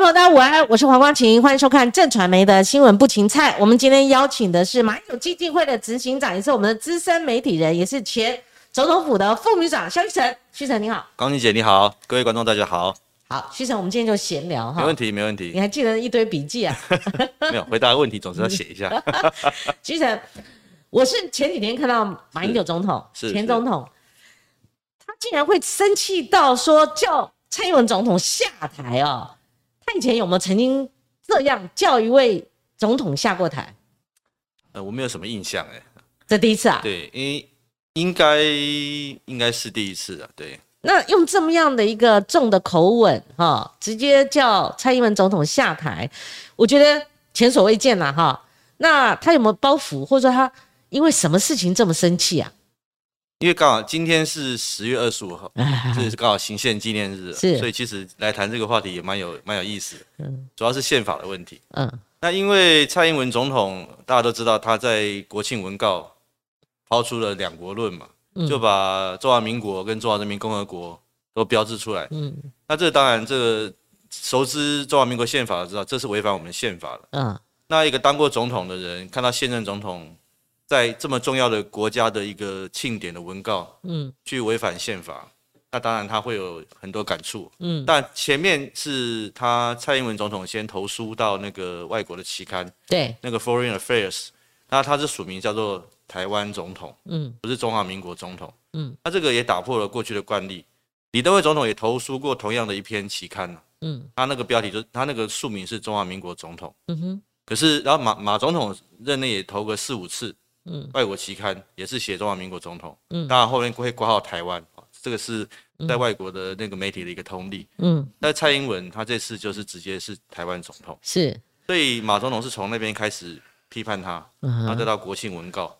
大家午安，我是黄光琴，欢迎收看正传媒的新闻不芹菜。我们今天邀请的是马英九基金会的执行长，也是我们的资深媒体人，也是前总统府的副秘书长肖旭成。旭成你好，光晴姐你好，各位观众大家好。好，旭晨，我们今天就闲聊哈，没问题，没问题。你还记得一堆笔记啊？没有，回答问题总是要写一下。旭成，我是前几天看到马英九总统，是前总统，他竟然会生气到说叫蔡英文总统下台哦。他以前有没有曾经这样叫一位总统下过台？呃，我没有什么印象哎。这第一次啊？对，因为应该应该是第一次啊。对。那用这么样的一个重的口吻哈，直接叫蔡英文总统下台，我觉得前所未见了哈。那他有没有包袱，或者说他因为什么事情这么生气啊？因为刚好今天是十月二十五号，这也是刚好行宪纪念日，是，所以其实来谈这个话题也蛮有蛮有意思的。嗯，主要是宪法的问题。嗯，那因为蔡英文总统大家都知道，他在国庆文告抛出了两国论嘛，就把中华民国跟中华人民共和国都标志出来。嗯，那这当然这个熟知中华民国宪法的知道，这是违反我们宪法的。嗯，那一个当过总统的人看到现任总统。在这么重要的国家的一个庆典的文告，嗯，去违反宪法，那当然他会有很多感触，嗯，但前面是他蔡英文总统先投书到那个外国的期刊，对，那个 Foreign Affairs，那他是署名叫做台湾总统，嗯，不是中华民国总统，嗯，那这个也打破了过去的惯例，李登辉总统也投书过同样的一篇期刊。嗯，他那个标题就他那个署名是中华民国总统，嗯哼，可是然后马马总统任内也投个四五次。嗯，外国期刊也是写中华民国总统，嗯，当然后面会挂号台湾，这个是在外国的那个媒体的一个通例，嗯，那蔡英文他这次就是直接是台湾总统，是，所以马总统是从那边开始批判他，然后再到国庆文告，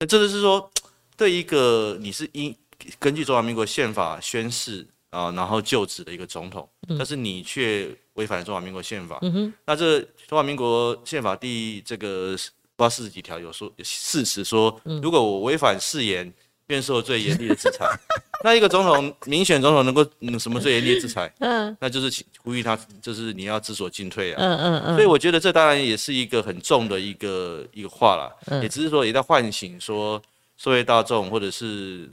那这就是说，对一个你是因根据中华民国宪法宣誓啊，然后就职的一个总统，但是你却违反了中华民国宪法，嗯哼，那这中华民国宪法第这个。不知道四十几条有说事实说，如果我违反誓言，便受最严厉的制裁。那一个总统民选总统能够什么最严厉的制裁？嗯，那就是呼吁他，就是你要知所进退啊。嗯嗯嗯。所以我觉得这当然也是一个很重的一个一个话了，也只是说也在唤醒说社会大众或者是。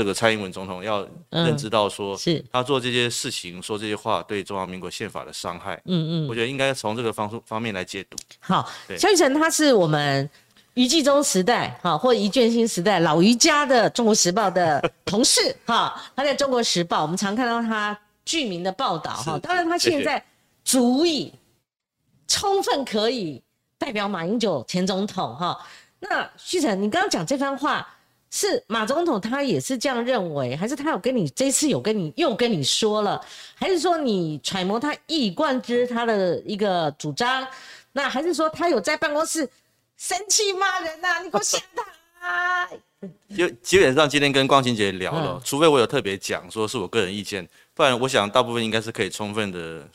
这个蔡英文总统要认知到，说是他做这些事情、说这些话对中华民国宪法的伤害。嗯嗯，我觉得应该从这个方方面来解读。好，萧玉成他是我们余继忠时代哈，或余建新时代老余家的《中国时报》的同事哈。他在中国时报，我们常看到他剧名的报道哈。当然，他现在足以充分可以代表马英九前总统哈。那旭成，你刚刚讲这番话。是马总统他也是这样认为，还是他有跟你这次有跟你又跟你说了，还是说你揣摩他一以贯之他的一个主张？那还是说他有在办公室生气骂人呐？你给我下台！就基本上今天跟光晴姐聊了，除非我有特别讲说是我个人意见，不然我想大部分应该是可以充分的。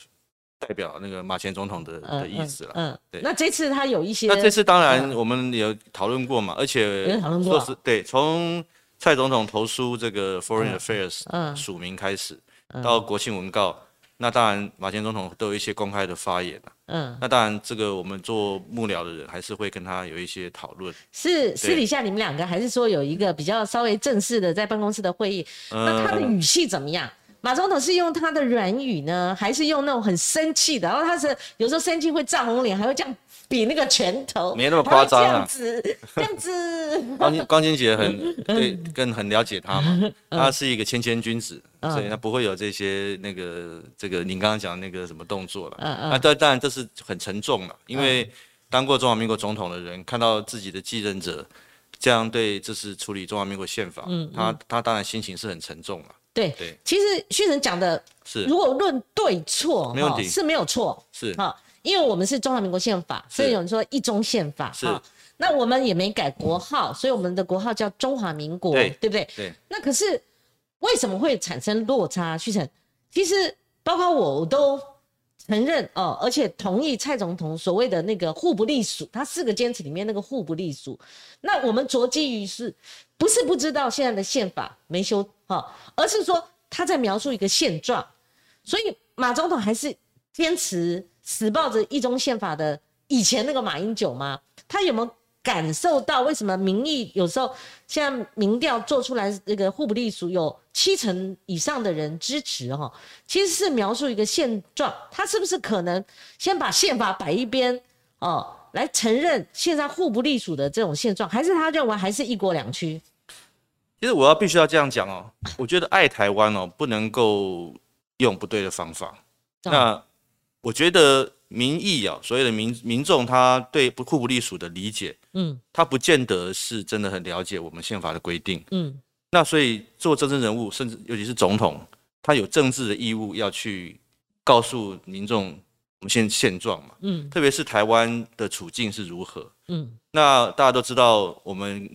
代表那个马前总统的的意思了，嗯，对。那这次他有一些，那这次当然我们有讨论过嘛，而且说是对，从蔡总统投书这个 Foreign Affairs 署名开始，到国庆文告，那当然马前总统都有一些公开的发言嗯，那当然这个我们做幕僚的人还是会跟他有一些讨论。是私底下你们两个还是说有一个比较稍微正式的在办公室的会议？那他的语气怎么样？马总统是用他的软语呢，还是用那种很生气的？然后他是有时候生气会涨红脸，还会这样比那个拳头，没那么夸张啊。这样子，这样子。光光金姐很 对，更很了解他嘛。他是一个谦谦君子，所以他不会有这些那个这个您刚刚讲那个什么动作了。嗯嗯。那当当然这是很沉重了，因为当过中华民国总统的人，看到自己的继任者这样对，这是处理中华民国宪法，他他当然心情是很沉重了。对，其实旭成讲的是，如果论对错，没问题，是没有错，是。哈，因为我们是中华民国宪法，所以有人说一中宪法，哈，那我们也没改国号，所以我们的国号叫中华民国，对不对？对，那可是为什么会产生落差？旭成，其实包括我都承认哦，而且同意蔡总统所谓的那个互不隶属，他四个坚持里面那个互不隶属，那我们着基于是。不是不知道现在的宪法没修哈，而是说他在描述一个现状，所以马总统还是坚持死抱着一中宪法的以前那个马英九吗？他有没有感受到为什么民意有时候现在民调做出来，那个互不隶属有七成以上的人支持哈？其实是描述一个现状，他是不是可能先把宪法摆一边哦，来承认现在互不隶属的这种现状，还是他认为还是一国两区？其实我要必须要这样讲哦，我觉得爱台湾哦，不能够用不对的方法。那我觉得民意啊，所谓的民民众他对不互不隶属的理解，嗯，他不见得是真的很了解我们宪法的规定，嗯。那所以做政治人物，甚至尤其是总统，他有政治的义务要去告诉民众我们现现状嘛，嗯。特别是台湾的处境是如何，嗯。那大家都知道我们。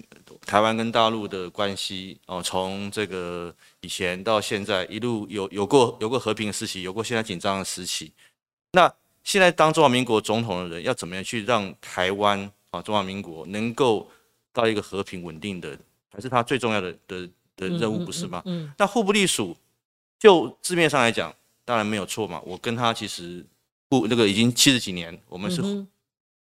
台湾跟大陆的关系哦，从这个以前到现在一路有有过有过和平的时期，有过现在紧张的时期。那现在当中华民国总统的人要怎么样去让台湾啊中华民国能够到一个和平稳定的，还是他最重要的的的任务，不是吗？嗯。那互不隶属，就字面上来讲，当然没有错嘛。我跟他其实不那个已经七十几年，我们是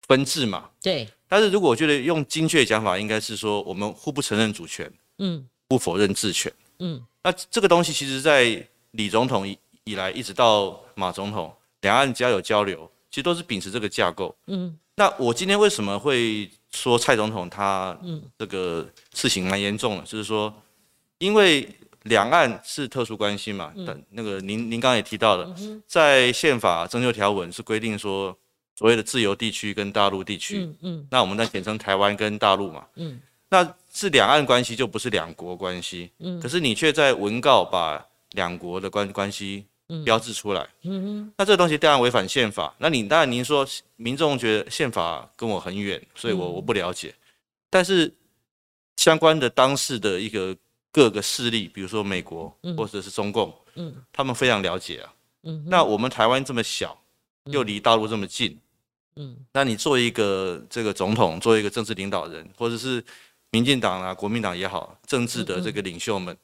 分治嘛。对。但是如果我觉得用精确讲法，应该是说我们互不承认主权，嗯，不否认治权，嗯，那这个东西其实，在李总统以以来，一直到马总统，两岸只要有交流，其实都是秉持这个架构，嗯。那我今天为什么会说蔡总统他，嗯，这个事情蛮严重的，就是说，因为两岸是特殊关系嘛，等那个您您刚刚也提到了，在宪法征修条文是规定说。所谓的自由地区跟大陆地区，嗯嗯，那我们再简称台湾跟大陆嘛，嗯，那是两岸关系就不是两国关系，嗯，可是你却在文告把两国的关关系标志出来，嗯哼，那这个东西当然违反宪法。那你当然您说民众觉得宪法跟我很远，所以我我不了解，但是相关的当事的一个各个势力，比如说美国或者是中共，嗯，他们非常了解啊，嗯，那我们台湾这么小。又离大陆这么近，嗯，那你作为一个这个总统，作为一个政治领导人，或者是民进党啊、国民党也好，政治的这个领袖们，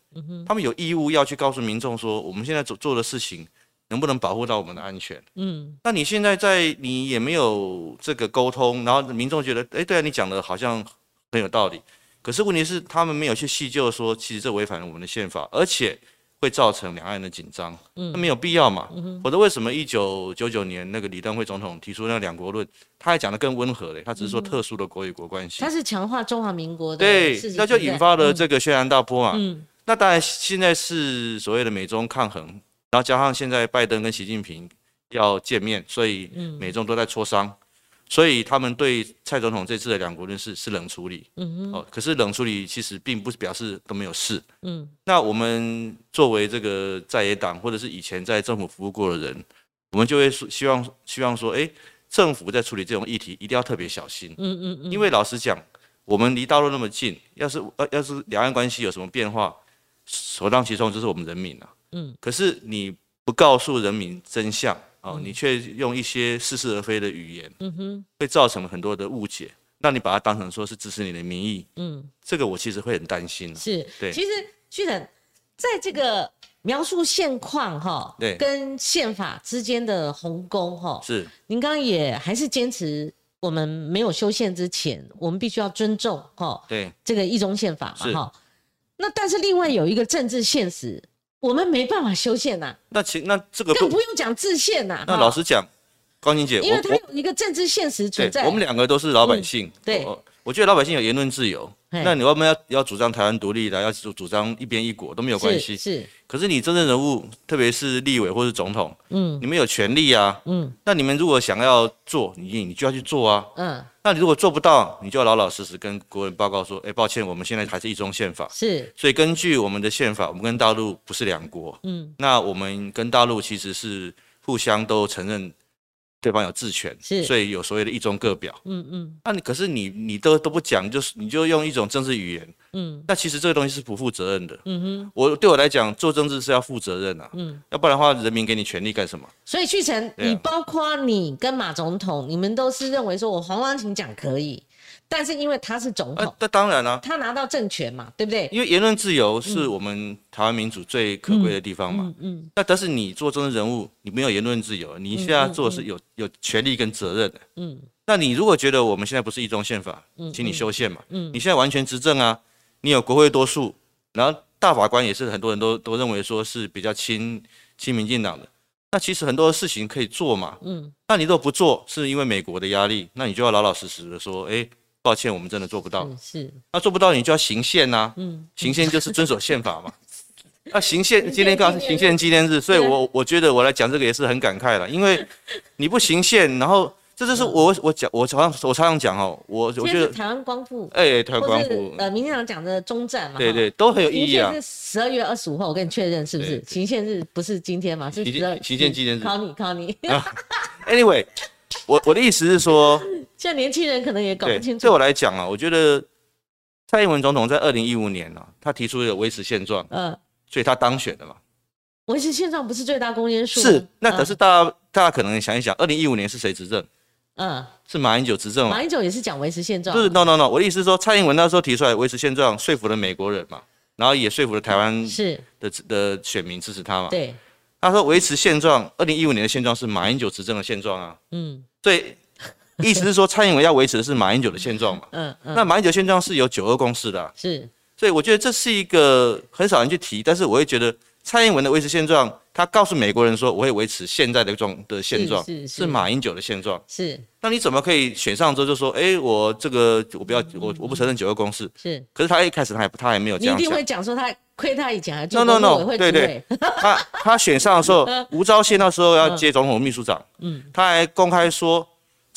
他们有义务要去告诉民众说，我们现在做做的事情能不能保护到我们的安全？嗯，那你现在在你也没有这个沟通，然后民众觉得，哎，对啊，你讲的好像很有道理，可是问题是他们没有去细究说，其实这违反了我们的宪法，而且。会造成两岸的紧张，嗯，那没有必要嘛，否则为什么一九九九年那个李登辉总统提出那两国论，他还讲的更温和嘞，他只是说特殊的国与国关系，他是强化中华民国的，对，那就引发了这个轩然大波嘛，嗯，那当然现在是所谓的美中抗衡，然后加上现在拜登跟习近平要见面，所以美中都在磋商。所以他们对蔡总统这次的两国论是是冷处理，嗯哦，可是冷处理其实并不是表示都没有事，嗯，那我们作为这个在野党或者是以前在政府服务过的人，我们就会说希望希望说，哎，政府在处理这种议题一定要特别小心，嗯嗯嗯，因为老实讲，我们离大陆那么近，要是呃要是两岸关系有什么变化，首当其冲就是我们人民啊，嗯，可是你不告诉人民真相。哦，你却用一些似是而非的语言，嗯哼，会造成很多的误解。那你把它当成说是支持你的民意，嗯，这个我其实会很担心。是，对。其实旭腾在这个描述现况哈，对，跟宪法之间的鸿沟哈，是。您刚刚也还是坚持，我们没有修宪之前，我们必须要尊重哈，对，这个一中宪法嘛哈。那但是另外有一个政治现实。我们没办法修宪呐，那其那这个更不用讲制宪呐。那老实讲，高宁姐，因为它有一个政治现实存在。我们两个都是老百姓，对，我觉得老百姓有言论自由。那你我们要要主张台湾独立的，要主主张一边一国都没有关系。是，可是你真正人物，特别是立委或是总统，嗯，你们有权利啊，嗯，那你们如果想要做，你你就要去做啊，嗯，那你如果做不到，你就要老老实实跟国人报告说，哎，抱歉，我们现在还是一中宪法。是，所以根据我们的宪法，我们跟大陆不是两国，嗯，那我们跟大陆其实是互相都承认。对方有治权，是，所以有所谓的一中各表。嗯嗯，那你可是你你都都不讲，就是你就用一种政治语言。嗯，那其实这个东西是不负责任的。嗯哼，我对我来讲做政治是要负责任啊。嗯，要不然的话，人民给你权利干什么？所以旭成，你包括你跟马总统，你们都是认为说我黄光琴讲可以，但是因为他是总统，那当然了，他拿到政权嘛，对不对？因为言论自由是我们台湾民主最可贵的地方嘛。嗯。那但是你做政治人物，你没有言论自由，你现在做的是有有权利跟责任的。嗯。那你如果觉得我们现在不是一中宪法，请你修宪嘛。嗯。你现在完全执政啊，你有国会多数，然后大法官也是很多人都都认为说是比较亲亲民进党的。那其实很多事情可以做嘛，嗯，那你如果不做，是因为美国的压力，那你就要老老实实的说，哎，抱歉，我们真的做不到。是，那做不到，你就要行宪呐，嗯，行宪就是遵守宪法嘛。那行宪今天刚好是行宪纪念日，所以我我觉得我来讲这个也是很感慨了，因为你不行宪，然后。这就是我我讲我常我常常讲哦，我我觉得台湾光复，哎，台湾光复，呃，民进党讲的中战嘛，对对，都很有意义啊。是十二月二十五号，我跟你确认是不是？行宪日不是今天嘛？是十二行宪纪念日。考你考你。Anyway，我我的意思是说，现在年轻人可能也搞不清楚。对我来讲啊，我觉得蔡英文总统在二零一五年呢，他提出了维持现状，嗯，所以他当选的嘛。维持现状不是最大公约数？是，那可是大家大家可能想一想，二零一五年是谁执政？嗯，是马英九执政马英九也是讲维持现状，就是 no no no。我的意思是说，蔡英文那时候提出来维持现状，说服了美国人嘛，然后也说服了台湾是的的选民支持他嘛。对，他说维持现状，二零一五年的现状是马英九执政的现状啊。嗯，所以意思是说，蔡英文要维持的是马英九的现状嘛。嗯嗯。那马英九现状是有九二共识的。是。所以我觉得这是一个很少人去提，但是我会觉得。蔡英文的维持现状，他告诉美国人说：“我会维持现在的状的现状，是马英九的现状。”是。那你怎么可以选上之后就说：“哎，我这个我不要，我我不承认九二共识。”是。可是他一开始他还他还没有这样你一定会讲说他亏他以前还做 no no no 对对。他他选上的时候，吴钊燮那时候要接总统秘书长，嗯，他还公开说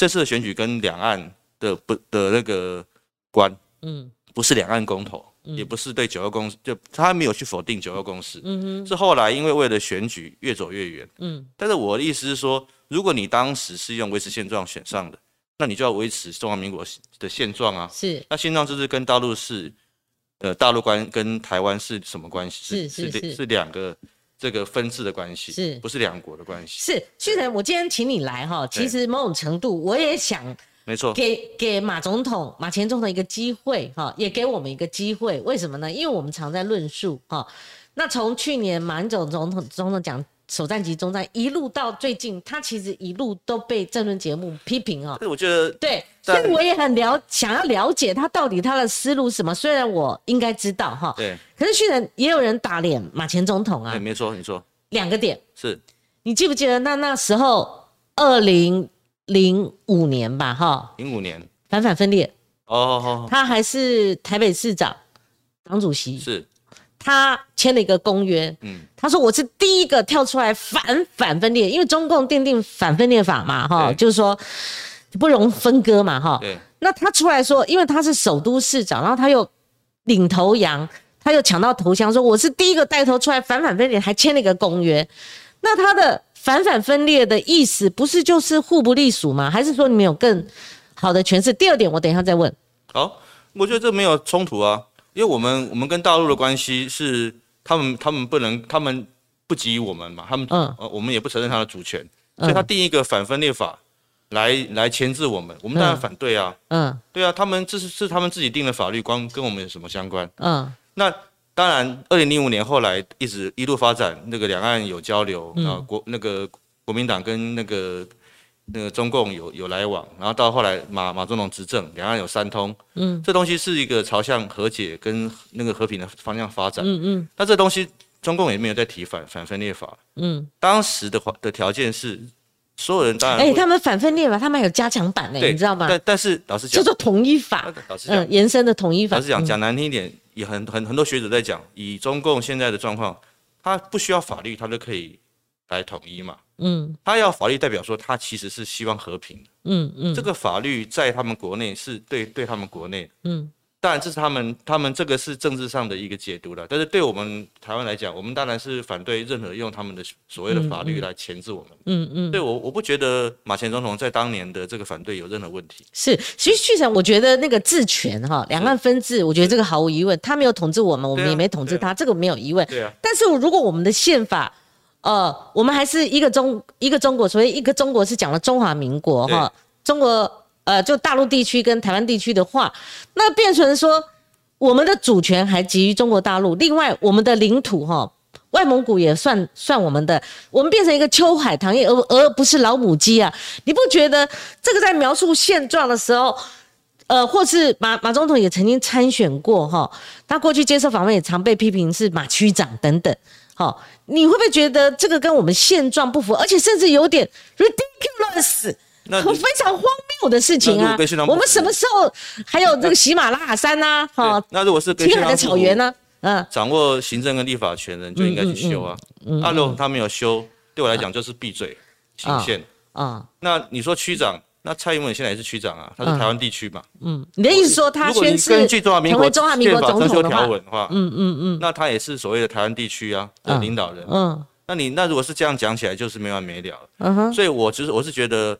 这次的选举跟两岸的不的那个关，嗯，不是两岸公投。也不是对九二共识，就他没有去否定九二共识，嗯哼，是后来因为为了选举越走越远，嗯，但是我的意思是说，如果你当时是用维持现状选上的，那你就要维持中华民国的现状啊，是，那现状就是跟大陆是，呃，大陆关跟台湾是什么关系？是是是，是两个这个分治的关系，是不是两国的关系？是，旭成，我今天请你来哈，其实某种程度我也想。没错，给给马总统、马前总统一个机会，哈，也给我们一个机会。为什么呢？因为我们常在论述，哈。那从去年马总总统总统讲首战集中战，一路到最近，他其实一路都被政论节目批评哦。我觉得对，所以我也很了想要了解他到底他的思路是什么。虽然我应该知道，哈。对。可是去年也有人打脸马前总统啊。对，没错，你说。两个点。是，你记不记得那那时候二零零五年吧，哈，零五年。反反分裂。哦，他还是台北市长、党主席，是，他签了一个公约，嗯，他说我是第一个跳出来反反分裂，因为中共奠定反分裂法嘛，哈，就是说不容分割嘛，哈，对，那他出来说，因为他是首都市长，然后他又领头羊，他又抢到头香，说我是第一个带头出来反反分裂，还签了一个公约，那他的反反分裂的意思不是就是互不隶属吗？还是说你们有更？好的诠释。第二点，我等一下再问。好，我觉得这没有冲突啊，因为我们我们跟大陆的关系是他们他们不能他们不给予我们嘛，他们嗯呃我们也不承认他的主权，所以他定一个反分裂法来来牵制我们，我们当然反对啊。嗯，对啊，他们这是是他们自己定的法律，光跟我们有什么相关？嗯，那当然，二零零五年后来一直一路发展，那个两岸有交流啊，国那个国民党跟那个。那个中共有有来往，然后到后来马马总统执政，两岸有三通，嗯，这东西是一个朝向和解跟那个和平的方向发展，嗯嗯，那这东西中共也没有在提反反分裂法，嗯，当时的话的条件是所有人当然，哎，他们反分裂法，他们有加强版嘞，你知道吗？但但是老师讲，叫做统一法，老实讲，延伸的统一法，老师讲讲难听一点，也很很很多学者在讲，以中共现在的状况，他不需要法律，他就可以来统一嘛。嗯，他要法律代表说，他其实是希望和平嗯嗯，这个法律在他们国内是对对他们国内。嗯，当然这是他们他们这个是政治上的一个解读了。但是对我们台湾来讲，我们当然是反对任何用他们的所谓的法律来钳制我们。嗯嗯，对我我不觉得马前总统在当年的这个反对有任何问题。是，其实去成我觉得那个治权哈，两岸分治，我觉得这个毫无疑问，他没有统治我们，我们也没统治他，这个没有疑问。对啊。但是如果我们的宪法。呃，我们还是一个中一个中国，所以一个中国是讲了中华民国哈，中国呃，就大陆地区跟台湾地区的话，那变成说我们的主权还基于中国大陆，另外我们的领土哈，外蒙古也算算我们的，我们变成一个秋海棠叶，而而不是老母鸡啊！你不觉得这个在描述现状的时候？呃，或是马马总统也曾经参选过哈，他过去接受访问也常被批评是马区长等等，好，你会不会觉得这个跟我们现状不符，而且甚至有点 ridiculous，那非常荒谬的事情啊我们什么时候还有这个喜马拉雅山呢、哈，那如果是跟青海的草原呢、嗯，掌握行政跟立法权人就应该去修啊。那如果他没有修，对我来讲就是闭嘴行宪。啊、那你说区长，那蔡英文现在也是区长啊，他是台湾地区嘛。嗯，你的意思说他宣誓根据中华民成国为中华民国总统的话，条文的话，嗯嗯嗯，那他也是所谓的台湾地区啊的领导人。嗯那你那如果是这样讲起来，就是没完没了了。嗯哼，所以我就是我是觉得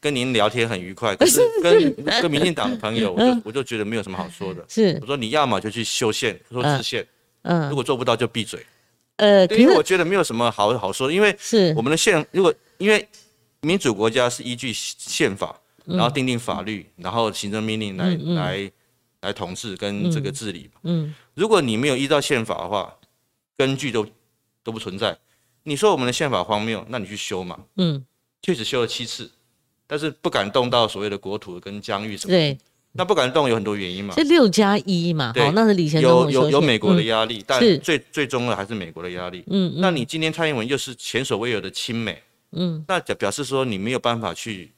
跟您聊天很愉快，可是 跟跟民进党的朋友，我就我就觉得没有什么好说的。是。我说你要么就去修宪，说制宪，嗯。如果做不到就闭嘴。呃，因为我觉得没有什么好好说的，因为是。我们的宪如果因为民主国家是依据宪法，嗯。然后订定法律，然后行政命令来来来统治跟这个治理嘛。嗯。如果你没有依照宪法的话，根据都都不存在。你说我们的宪法荒谬，那你去修嘛。嗯，确实修了七次，但是不敢动到所谓的国土跟疆域什么的。对，那不敢动有很多原因嘛。这六加一嘛，对好，那是李前总有有有美国的嗯压力，但是最最终的还是美国的压力。嗯嗯那你今天蔡英文又是前所未有的亲美，嗯那表表示说你没有办法去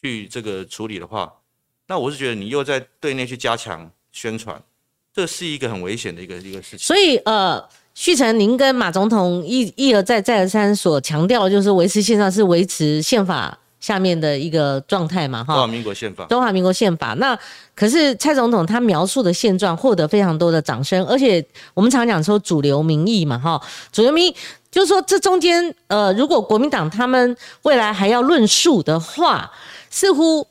去这个处理的话，那我是觉得你又在对内去加强宣传，这是一个很危险的一个一个事情。所以呃，旭成，您跟马总统一一而再再而三所强调，的就是维持现状是维持宪法下面的一个状态嘛，哈。中华哈。民国宪法，中华民国宪法，那可是蔡总统他描述的现状获得非常多的掌声，而且我们常讲说主流民意嘛，哈，主流民意就是说这中间，呃，如果国民党他们未来还要论述的话，似乎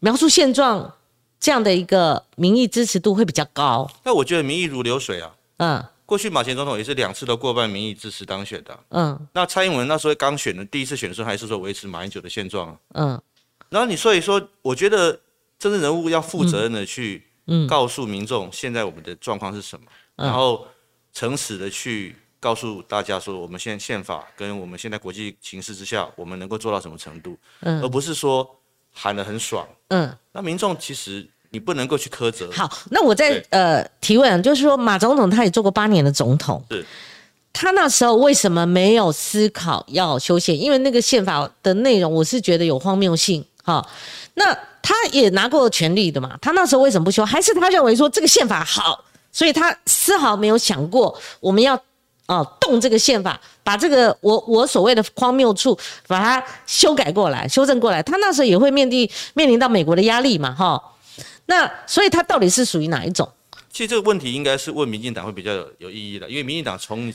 描述现状这样的一个民意支持度会比较高，那我觉得民意如流水啊。嗯过去马前总统也是两次都过半民意支持当选的啊、嗯。那蔡英文那时候刚选的第一次选的时候，还是说维持马英九的现状啊。嗯。然后你所以说，我觉得政治人物要负责任的去嗯。告诉民众现在我们的状况是什么，嗯。然后诚实的去告诉大家说，我们现在宪法跟我们现在国际形势之下，我们能够做到什么程度，嗯。而嗯不是说喊得很爽。嗯。那民众其实你不能够去苛责。好，那我再呃提问，就是说马总统他也做过八年的总统，是他那时候为什么没有思考要修宪？因为那个宪法的内容，我是觉得有荒谬性。哈，那他也拿过权力的嘛，他那时候为什么不修？还是他认为说这个宪法好，所以他丝毫没有想过我们要哦、动这个宪法，把这个我我所谓的荒谬处把它修改过来、修正过来。他那时候也会面临面临到美国的压力嘛，哈。那所以它到底是属于哪一种？其实这个问题应该是问民进党会比较有有意义的，因为民进党从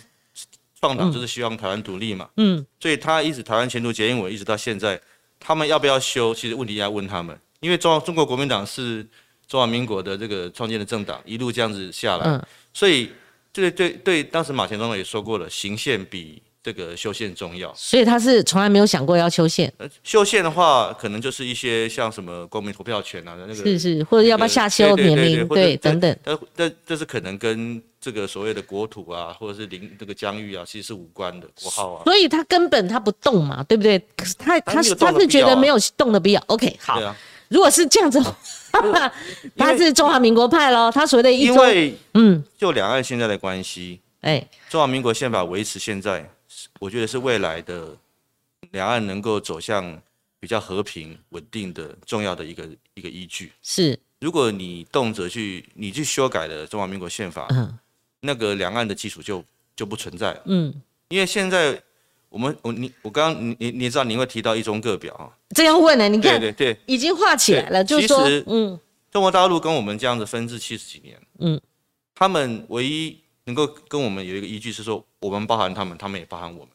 创党就是希望台湾独立嘛，嗯。所以他一直台湾前途捷运稳一直到现在，他们要不要修，其实问题要问他们，因为中中国国民党是中华民国的这个创建的政党，一路这样子下来，嗯。所以对对对，当时马前总统也说过了，行宪比这个修宪重要。所以他是从来没有想过要修宪，呃，修宪的话，可能就是一些像什么公民投票权啊，那个是是，或者要不要下修年龄，对等等。但但这是可能跟这个所谓的国土啊，或者是领这个疆域啊，其实是无关的国号啊。所以他根本他不动嘛，对不对？可是他他是他是觉得没有动的必要。OK，好对，啊，如果是这样子，他是中华民国派喽，他所谓的因为嗯，就两岸现在的关系，哎，中华民国宪法维持现在，我觉得是未来的两岸能够走向比较和平稳定的重要的一个一个依据。是，如果你动辄去你去修改了中华民国宪法，嗯那个两岸的基础就就不存在了。嗯，因为现在我们我你我刚刚你你你也知道你会提到一中各表啊，这样问呢，你看对对对，已经画起来了，就是说嗯中国大陆跟我们这样子分治七十几年，嗯，他们唯一能够跟我们有一个依据是说，我们包含他们，他们也包含我们。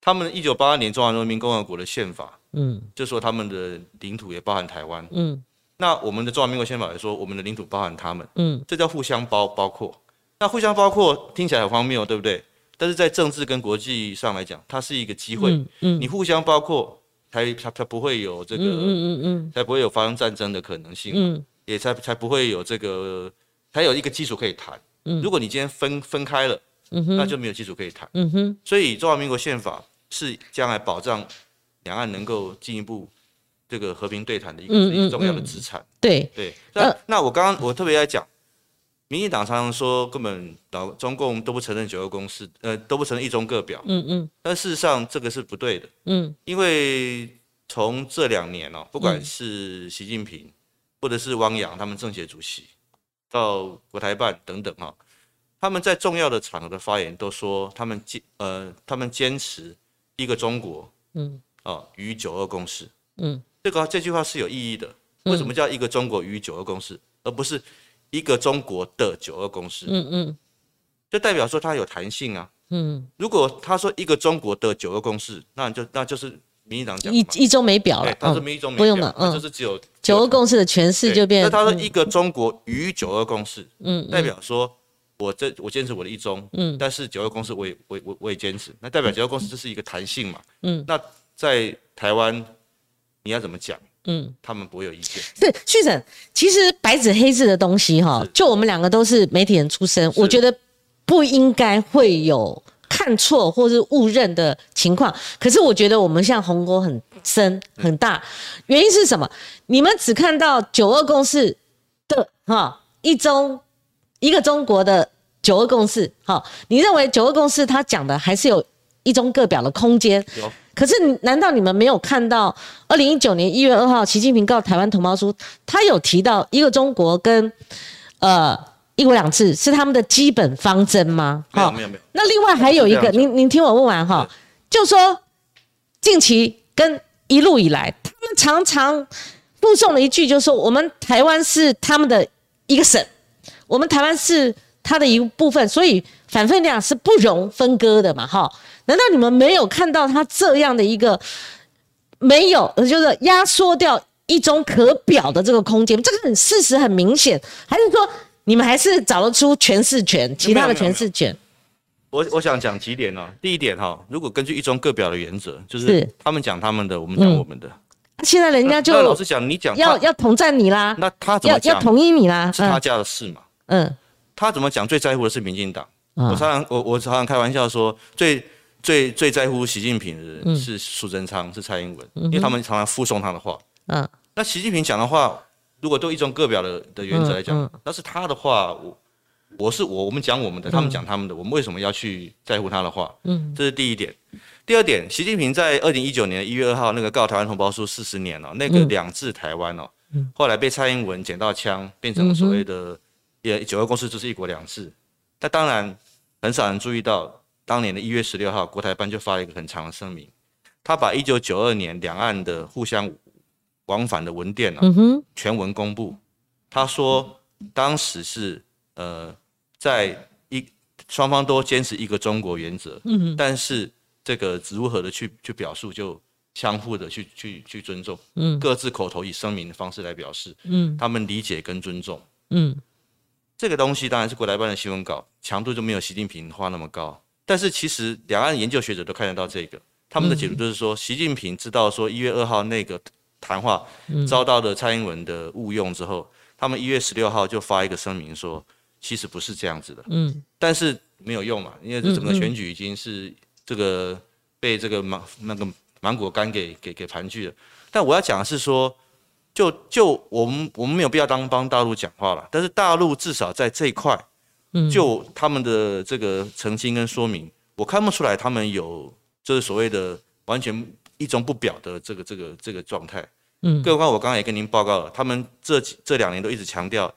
他们一九八二年中华人民共和国的宪法嗯就说他们的领土也包含台湾，嗯那我们的中华民国宪法也说我们的领土包含他们，嗯，这叫互相包包括。那互相包括听起来很荒谬，对不对？但是在政治跟国际上来讲，它是一个机会。嗯嗯你互相包括，才才才不会有这个，嗯嗯嗯才不会有发生战争的可能性，嗯也才才不会有这个，才有一个基础可以谈。嗯。如果你今天分分开了，嗯哼。那就没有基础可以谈。嗯哼，所以中华民国宪法是将来保障两岸能够进一步这个和平对谈的一个嗯一个重要的嗯。资产。对，对，呃。那那我刚刚我特别在讲，民进党常常说根本老中共都不承认九二共识，呃，都不承认一中各表，嗯嗯。但事实上这个是不对的，嗯。因为从这两年哦，不管是习近平或者是汪洋他们政协主席，到国台办等等哈、他们在重要的场合的发言都说他们坚呃他们坚持一个中国嗯。啊与九二共识，嗯。这个这句话是有意义的。为什么叫一个中国与九二共识，而不是一个中国的九二共识？嗯嗯。就代表说它有弹性啊。嗯，如果他说一个中国的九二共识，那就那就是民进党讲。一一中没表了哎，，他是嗯，民一中没不用了，嗯就嗯，是只有九二共识的诠释就变，那他说嗯一个中国与九二共识，嗯代表说我这我坚持我的一中，嗯但是九二共识我也我我我也坚持，那代表九二共识这是一个弹性嘛。嗯，那在台湾你要怎么讲，嗯。他们不会有意见。是旭晨，其实白纸黑字的东西哈，就我们两个都是媒体人出身，我觉得不应该会有看错或是误认的情况。可是我觉得我们现在鸿沟很深很大，原因是什么？你们只看到九二共识的哈一中一个中国的九二共识，哈，你认为九二共识它讲的还是有一中各表的空间？有可是你难道你们没有看到二零一九年一月二号习近平告台湾同胞书，他有提到一个中国跟呃一国两制是他们的基本方针吗？哈没有没有没有，那另外还有一个，您您听我问完哈，就说近期跟一路以来，他们常常附送了一句，就是说我们台湾是他们的一个省，我们台湾是它的一部分，所以反分量是不容分割的嘛，哈。难道你们没有看到他这样的一个没有，呃就是压缩掉一种可表的这个空间？这个很事实很明显，还是说你们还是找得出全是权，其他的没有没有诠释权？我我想讲几点哦。第一点哈、如果根据一中各表的原则，就是是他们讲他们的，我们讲嗯我们的。现在人家就那老实讲，你讲要要统战你啦，那他怎么讲要要统一你啦，是他嗯家的事嘛？嗯他怎么讲最在乎的是民进党。我啊常常我我常常开玩笑说，最最最在乎习近平的人嗯是苏贞昌，是蔡英文，因为他们常常附送他的话。嗯那习近平讲的话，如果都一中各表的的原则来讲，嗯嗯那是他的话，我我是我，我们讲我们的，他们讲他们的，我们为什么要去在乎他的话？嗯这是第一点。第二点，习近平在二零一九年一月二号那个告台湾同胞书四十年哦，那个嗯两制台湾哦，后来被蔡英文捡到枪，变成所谓的也九二共识就是一国两制。那当然很少人注意到，当年的一月十六号，国台办就发了一个很长的声明，他把一九九二年两岸的互相往返的文件啊，嗯全文公布。他说当时是呃，在一双方都坚持一个中国原则，嗯但是这个如何的去去表述，就相互的去去去尊重，嗯各自口头以声明的方式来表示嗯他们理解跟尊重。嗯这个东西当然是国台办的新闻稿，强度就没有习近平话那么高。但是其实两岸研究学者都看得到这个，他们的解读就是说，习近平知道说一月二号那个谈话遭到了蔡英文的误用之后，他们一月十六号就发一个声明说，其实不是这样子的。嗯但是没有用嘛，因为这整个选举已经是这个被这个芒那个芒果干给给给盘踞了。但我要讲的是说，就就我们我们没有必要当帮大陆讲话了，但是大陆至少在这一块，嗯就他们的这个澄清跟说明，我看不出来他们有就是所谓的完全一中不表的这个这个这个状态。嗯更何况我刚刚也跟您报告了，他们这几这两年都一直强调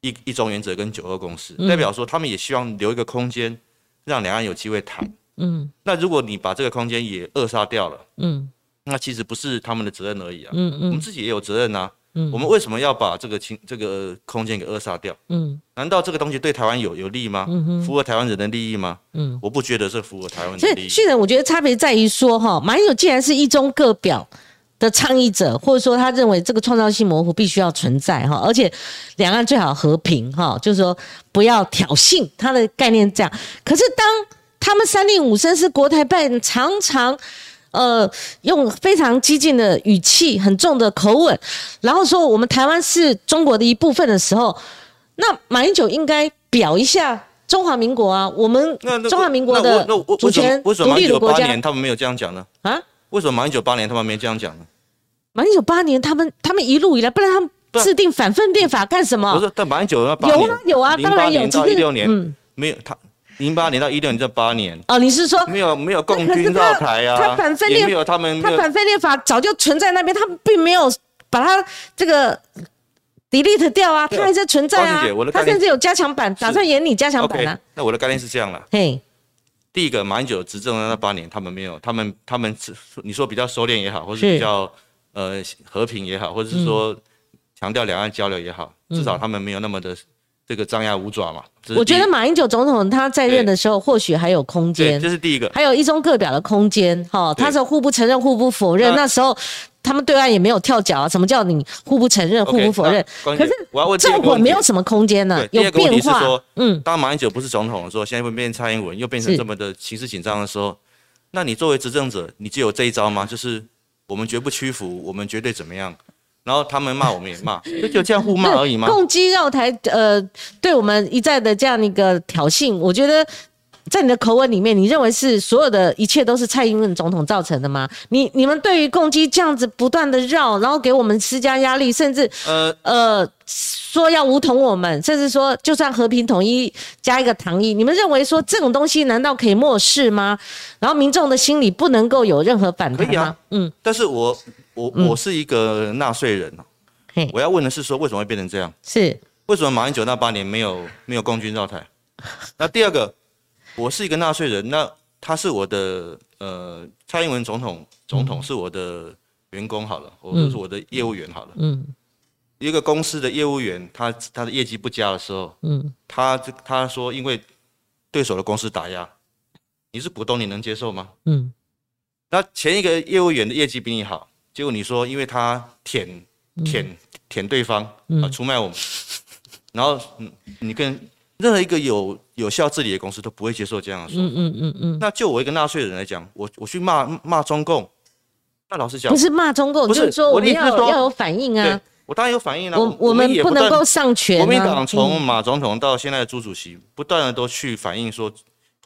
一一中原则跟九二共识，嗯代表说他们也希望留一个空间，让两岸有机会谈。嗯那如果你把这个空间也扼杀掉了，嗯那其实不是他们的责任而已啊，嗯嗯我们自己也有责任啊。嗯我们为什么要把这个情这个空间给扼杀掉？嗯难道这个东西对台湾有有利吗？符合台湾人的利益吗？嗯我不觉得是符合台湾人的利益。以旭人，我觉得差别在于说哈，马英九既然是一中各表的倡议者，或者说他认为这个创造性模糊必须要存在哈，而且两岸最好和平哈，就是说不要挑衅，他的概念这样。可是当他们三令五申是国台办常常呃，用非常激进的语气、很重的口吻，然后说我们台湾是中国的一部分的时候，那马英九应该表一下中华民国啊，我们中华民国的主权独立的国家，他们没有这样讲呢？啊？为什么马英九八年他们没这样讲呢？马英九八年他们他们一路以来，不然他们制定反分裂法干什么？不是，但马英九那八年有啊有啊，当然有，到一六年嗯没有他。零八年到一六年这八年哦，你是说没有没有共军绕台啊？他反分裂没有他们，他反分裂法早就存在那边，他们并没有把它这个 delete 掉啊，它还在存在啊。他甚至有加强版，打算演你加强版啊。那我的概念是这样了，嘿。第一个，马英九执政的那八年，他们没有，他们他们你说比较收敛也好，或是比较呃和平也好，或者是说强调两岸交流也好，至少他们没有那么的这个张牙舞爪嘛。我觉得马英九总统他在任的时候，或许还有空间，这是第一个，还有一中各表的空间，哈，他是互不承认、互不否认，那时候。他们对岸也没有跳脚啊？什么叫你互不承认、互不否认？可是政府没有什么空间呢？有变化。嗯，当马英九不是总统的时候，现在会变蔡英文，又变成这么的形势紧张的时候，那你作为执政者，你就有这一招吗？就是我们绝不屈服，我们绝对怎么样？然后他们骂我们也骂，就就这样互骂而已嘛？攻击绕台，呃，对我们一再的这样一个挑衅，我觉得。在你的口吻里面，你认为是所有的一切都是蔡英文总统造成的吗？你你们对于攻击这样子不断的绕，然后给我们施加压力，甚至呃呃说要武统我们，甚至说就算和平统一加一个糖衣，你们认为说这种东西难道可以漠视吗？然后民众的心里不能够有任何反弹吗？嗯，但是我我我是一个纳税人我要问的是说为什么会变成这样？是为什么马英九那八年没有没有共军绕台？那第二个。我是一个纳税人，那他是我的呃，蔡英文总统总统是我的员工好了，我是我的业务员好了。嗯，一个公司的业务员，他他的业绩不佳的时候，嗯，他他说因为对手的公司打压，你是股东，你能接受吗？嗯，那前一个业务员的业绩比你好，结果你说因为他舔舔舔对方啊，出卖我们，然后你跟。任何一个有有效治理的公司都不会接受这样的说。嗯嗯嗯嗯。那就我一个纳税人来讲，我我去骂骂中共，那老实讲，不是骂中共，就是说我们要要有反应啊。我当然有反应了。我我们不能够上权。国民党从马总统到现在的朱主席，不断的都去反映说，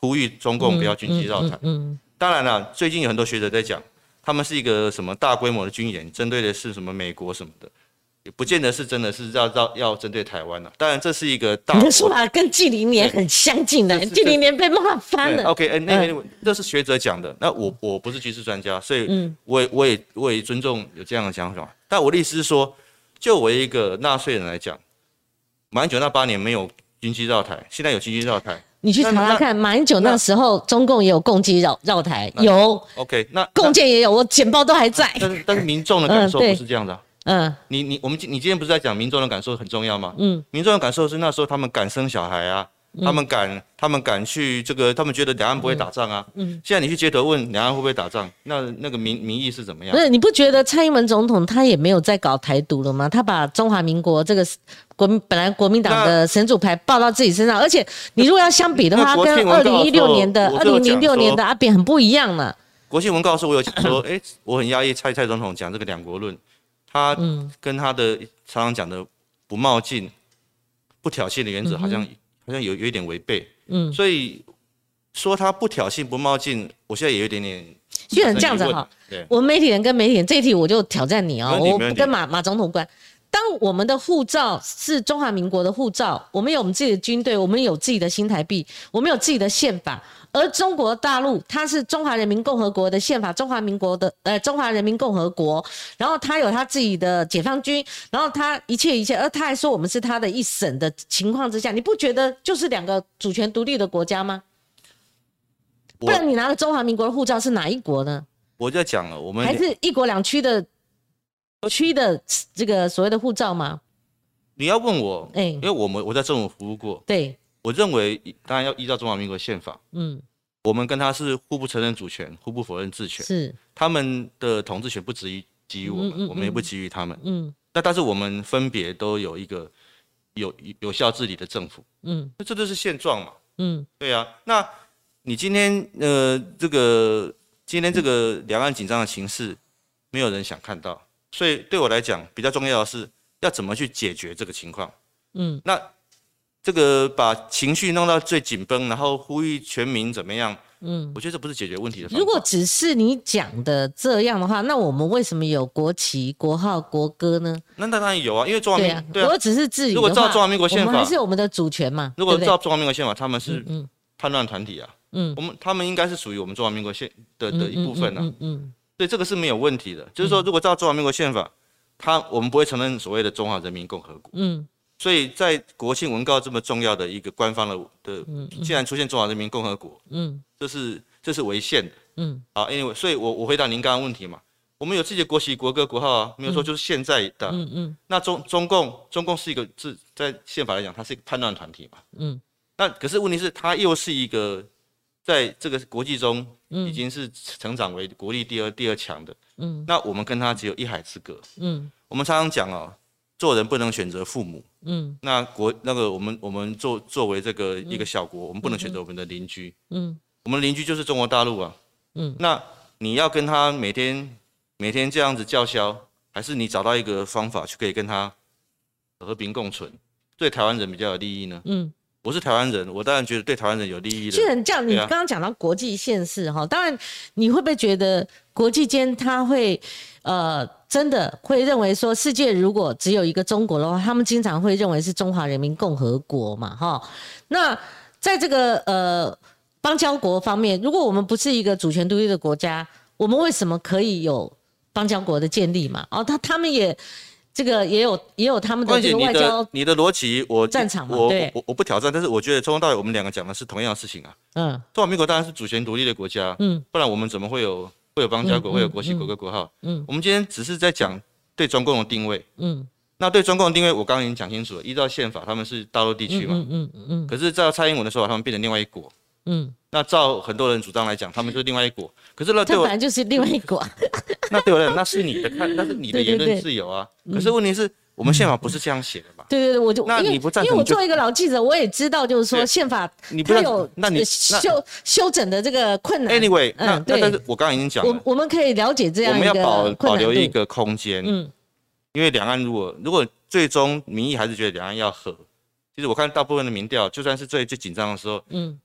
呼吁中共不要军机绕台。嗯。当然了，最近有很多学者在讲，他们是一个什么大规模的军演，针对的是什么美国什么的。也不见得是真的是要要要针对台湾了，当然这是一个大。你的说法跟纪凌年很相近的，纪凌年被骂翻了。OK，那那是学者讲的，那我我不是军事专家，所以我也我也我也尊重有这样的想法。但我的意思是说，就我一个纳税人来讲，马英九那八年没有军机绕台，现在有军机绕台。你去查查看，马英九那时候中共也有共机绕绕台，有。OK，那共建也有，我简报都还在。但是但是民众的感受不是这样的。嗯，你你我们今你今天不是在讲民众的感受很重要吗？嗯，民众的感受是那时候他们敢生小孩啊，他们敢他们敢去这个，他们觉得两岸不会打仗啊。嗯，现在你去街头问两岸会不会打仗，那那个民民意是怎么样？不是你不觉得蔡英文总统他也没有在搞台独了吗？他把中华民国这个国民本来国民党的神主牌抱到自己身上，而且你如果要相比的话，跟二零一六年的二零零六年的阿扁很不一样了。国庆文告诉我有讲说，哎，我很压抑蔡蔡总统讲这个两国论。他跟他的常常讲的不冒进、不挑衅的原则，好像好像有有一点违背。嗯，所以说他不挑衅、不冒进，我现在也有一点点。虽然这样子哈，我们媒体人跟媒体人这一题我就挑战你哦，我跟马马总统关。当我们的护照是中华民国的护照，我们有我们自己的军队，我们有自己的新台币，我们有自己的宪法。而中国大陆，它是中华人民共和国的宪法，中华民国的呃中华人民共和国，然后它有它自己的解放军，然后它一切一切，而他还说我们是他的一省的情况之下，你不觉得就是两个主权独立的国家吗？不然你拿了中华民国的护照是哪一国呢？我就讲了，我们还是一国两区的区的这个所谓的护照吗？你要问我，哎，因为我们我在政府服务过，对。我认为当然要依照中华民国宪法。嗯，我们跟他是互不承认主权，互不否认治权。是他们的统治权不止于给予我们，我们也不给予他们。嗯，那但是我们分别都有一个有有效治理的政府。嗯，那这就是现状嘛。嗯，对啊。那你今天呃这个今天这个两岸紧张的情势，没有人想看到，所以对我来讲，比较重要的是要怎么去解决这个情况。嗯，那这个把情绪弄到最紧绷，然后呼吁全民怎么样？嗯，我觉得这不是解决问题的方法。如果只是你讲的这样的话，那我们为什么有国旗、国号、国歌呢？那当然有啊，因为中华民国对啊，如果只是自己，如果照中华民国宪法，还是我们的主权嘛。如果照中华民国宪法，他们是叛乱团体啊。嗯，我们他们应该是属于我们中华民国宪的的一部分啊。嗯嗯。所以这个是没有问题的，就是说，如果照中华民国宪法，他我们不会承认所谓的中华人民共和国。嗯。所以在国庆文告这么重要的一个官方的的，既然出现中华人民共和国，嗯，这是这是违宪的，嗯，好，anyway，所以我我回答您刚刚问题嘛，我们有自己的国旗、国歌、国号啊，没有说就是现在的，嗯嗯，那中中共中共是一个是在宪法来讲，它是一个叛乱团体嘛，嗯，那可是问题是它又是一个在这个国际中已经是成长为国力第二第二强的，嗯，那我们跟它只有一海之隔，嗯，我们常常讲哦。做人不能选择父母，嗯，那国那个我们我们作作为这个一个小国，我们不能选择我们的邻居，嗯，我们邻居就是中国大陆啊，嗯，那你要跟他每天每天这样子叫嚣，还是你找到一个方法去可以跟他和平共存，对台湾人比较有利益呢？嗯，我是台湾人，我当然觉得对台湾人有利益的。既然这样，你刚刚讲到国际现势哈，当然你会不会觉得国际间他会呃？真的会认为说，世界如果只有一个中国的话，他们经常会认为是中华人民共和国嘛，哈。那在这个呃邦交国方面，如果我们不是一个主权独立的国家，我们为什么可以有邦交国的建立嘛？哦，他他们也这个也有也有他们的这个外交。你的逻辑我战场嘛，我我我不挑战，但是我觉得从头到尾我们两个讲的是同样的事情啊。嗯，中华民国当然是主权独立的国家，嗯，不然我们怎么会有？会有邦交国，会有国旗、国歌、国号。嗯，我们今天只是在讲对中共的定位。嗯，那对中共的定位，我刚刚已经讲清楚了。依照宪法，他们是大陆地区嘛。嗯嗯嗯。可是照蔡英文的说法，他们变成另外一国。嗯。那照很多人主张来讲，他们就是另外一国。可是那对我本来就是另外一国。那对我来讲，那是你的看，那是你的 言论自由啊。可是问题是。我们宪法不是这样写的吧？对对对，我就那你不？因为我作为一个老记者，我也知道，就是说宪法它有那你修修整的这个困难。Anyway，那那但是我刚刚已经讲了，我我们可以了解这样我们要保保留一个空间。嗯，因为两岸如果如果最终民意还是觉得两岸要和，其实我看大部分的民调，就算是最最紧张的时候，嗯，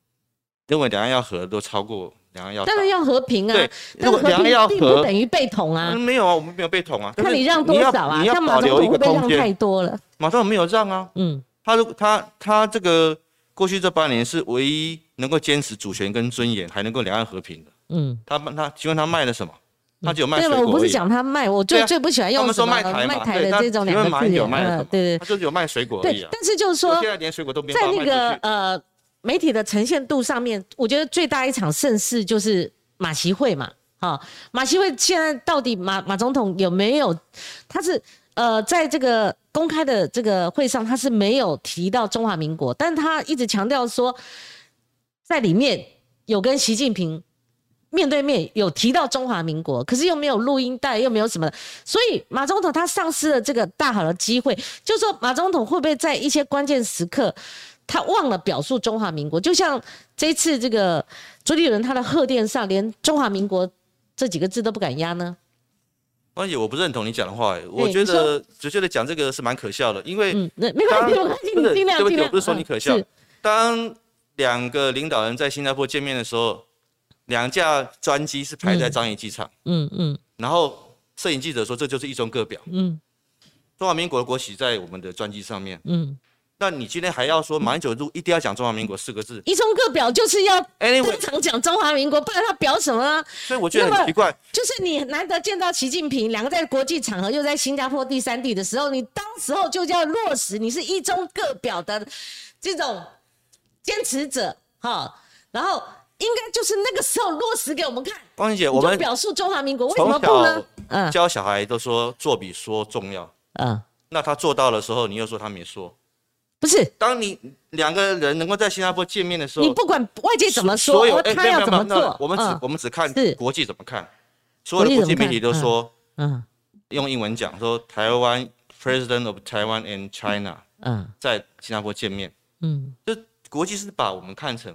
认为两岸要和都超过。两岸要当然要和平啊，对，两岸要和，并不等于被捅啊。没有啊，我们没有被捅啊。看你让多少啊？你要保留一个空间。太多了。马总统没有让啊。嗯。他如他他这个过去这八年是唯一能够坚持主权跟尊严，还能够两岸和平的。嗯。他他请问他卖了什么？他只有卖水果。对我不是讲他卖，我最最不喜欢用什么卖台的这种两个字眼。对对。他就是有卖水果而已啊。但是就是说，现在连水果都没有在那个呃媒体的呈现度上面，我觉得最大一场盛事就是。马习会嘛，哈，马习会现在到底马马总统有没有？他是呃，在这个公开的这个会上，他是没有提到中华民国，但他一直强调说，在里面有跟习近平面对面有提到中华民国，可是又没有录音带，又没有什么，所以马总统他丧失了这个大好的机会，就说马总统会不会在一些关键时刻？他忘了表述中华民国，就像这次这个朱立伦他的贺电上连中华民国这几个字都不敢压呢。关姐，我不认同你讲的话，我觉得只觉得讲这个是蛮可笑的，因为没关系，没关系，你尽量尽量。不是说你可笑，当两个领导人在新加坡见面的时候，两架专机是排在樟宜机场，嗯嗯，然后摄影记者说这就是一中各表，嗯，中华民国的国旗在我们的专机上面，嗯。那你今天还要说马英九一定要讲中华民国四个字？一中各表就是要经常讲中华民国，不然他表什么呢？所以我觉得很奇怪，就是你难得见到习近平，两个在国际场合又在新加坡第三地的时候，你当时候就要落实你是一中各表的这种坚持者，哈，然后应该就是那个时候落实给我们看。光姐，我们表述中华民国为什么不呢？嗯，教小孩都说做比说重要，嗯，那他做到的时候，你又说他没说。不是，当你两个人能够在新加坡见面的时候，你不管外界怎么说，他要怎么做，我们只我们只看国际怎么看。所有的国际媒体都说，嗯，用英文讲说台湾 President of Taiwan and China，嗯，在新加坡见面，嗯，就国际是把我们看成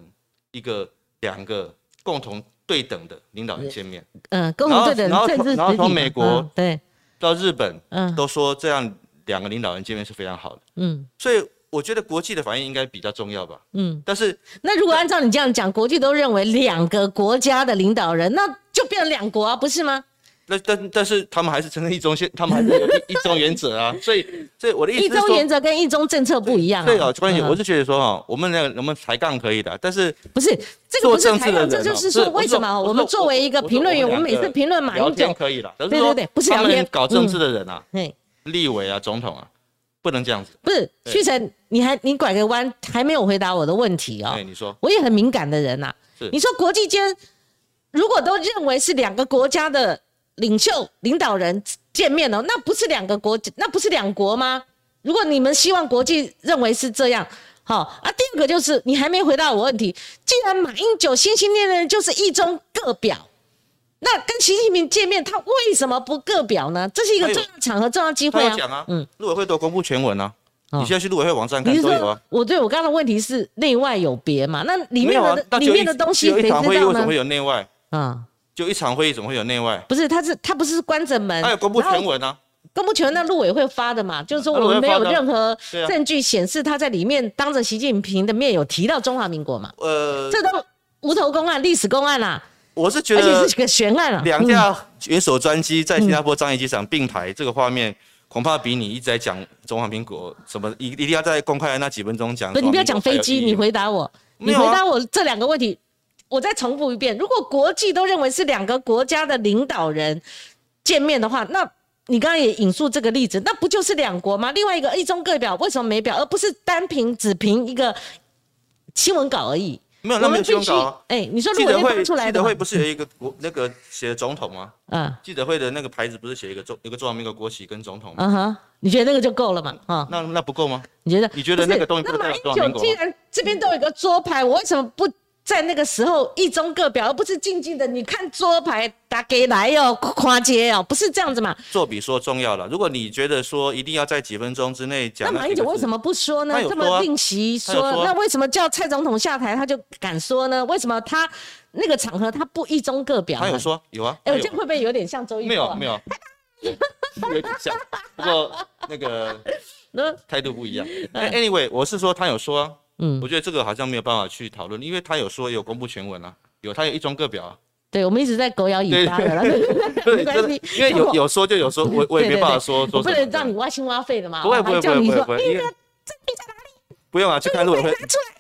一个两个共同对等的领导人见面，嗯，共同对等然后政治然后实体嘛从美国嗯对，到日本嗯。都说这样两个领导人见面是非常好的，嗯。所以我觉得国际的反应应该比较重要吧。嗯。但是那如果按照你这样讲，国际都认为两个国家的领导人，那就变成两国啊，不是吗？那但但是他们还是承认一中线，他们还是有一一中原则啊，所以所以我的意思一中，原则跟一中政策不一样、啊。对啊，关键嗯我是觉得说哈，我们那个我们抬杠可以的，但是不是这个做不是台湾，政治的人这就是说为什么我们作为一个评论员，我们每次评论马聊英九，可以了，对对对不是他们聊天搞政治的人啊，嘿，立委啊、总统啊，不能这样子。不是对旭晨，你还你拐个弯，还没有回答我的问题哦哎，。你说我也很敏感的人呐、是你说国际间如果都认为是两个国家的领袖领导人见面了，那不是两个国，那不是两国吗？如果你们希望国际认为是这样，好啊。第二个就是你还没回答我问题，既然马英九心心念念就是一中各表。那跟习近平见面，他为什么不各表呢？这是一个重要的场合、重要机会啊！讲啊，嗯，陆委会都公布全文啊，哦你现在去陆委会网站看都有啊。我对我刚刚的问题是内外有别嘛？那里面的、，里面的东西一谁知道呢场会议为什么会？有内外？啊、就一场会议怎么会有内外？不是，他是他不是关着门，他有公布全文啊，公布全文，那陆委会发的嘛，就是说我们没有任何证据显示他在里面当着习近平的面有提到中华民国嘛，呃，这都无头公案、历史公案啦，我是觉得而且是个悬案啊。两嗯架元首专机在新加坡樟宜机场并排，这个画面恐怕比你一直在讲中华民国什么一一定要在公开的那几分钟讲。你不要讲飞机，你回答我，你回答我这两个问题，我再重复一遍。如果国际都认为是两个国家的领导人见面的话，那你刚刚也引述这个例子，那不就是两国吗？另外一个一中各表为什么没表，而不是单凭只凭一个新闻稿而已？没有，那没有我们必须新闻稿啊。哎，你说记者会陆委会发出来的记者会，不是有一个国那个写的总统吗？嗯记者会的那个牌子不是写一个中一个中华民国国旗跟总统吗？嗯哼，你觉得那个就够了嘛？啊，那那不够吗？你觉得？你觉得那个东西不那马英代表中华民国吗九既然这边都有一个桌牌，我为什么不在那个时候一中各表，而不是静静的？你看桌牌打给来哦，夸街哦，不是这样子嘛？做比说重要了。如果你觉得说一定要在几分钟之内讲那马英九为什么不说呢这么吝惜说，说啊那为什么叫蔡总统下台他就敢说呢？为什么他那个场合他不一中各表？他有说有啊？哎，我这样会不会有点像周一？没有没有，有点像，不过那个 那态度不一样。哎 anyway，我是说他有说啊，嗯。我觉得这个好像没有办法去讨论，因为他有说有公布全文啊，有他有一中各表啊，对，我们一直在狗咬尾巴的啦，没关系，因为有有说就有说，我我也没办法说说什么能让你挖心挖肺的嘛，不会不会不会不会因为不用啊，去看陆委会，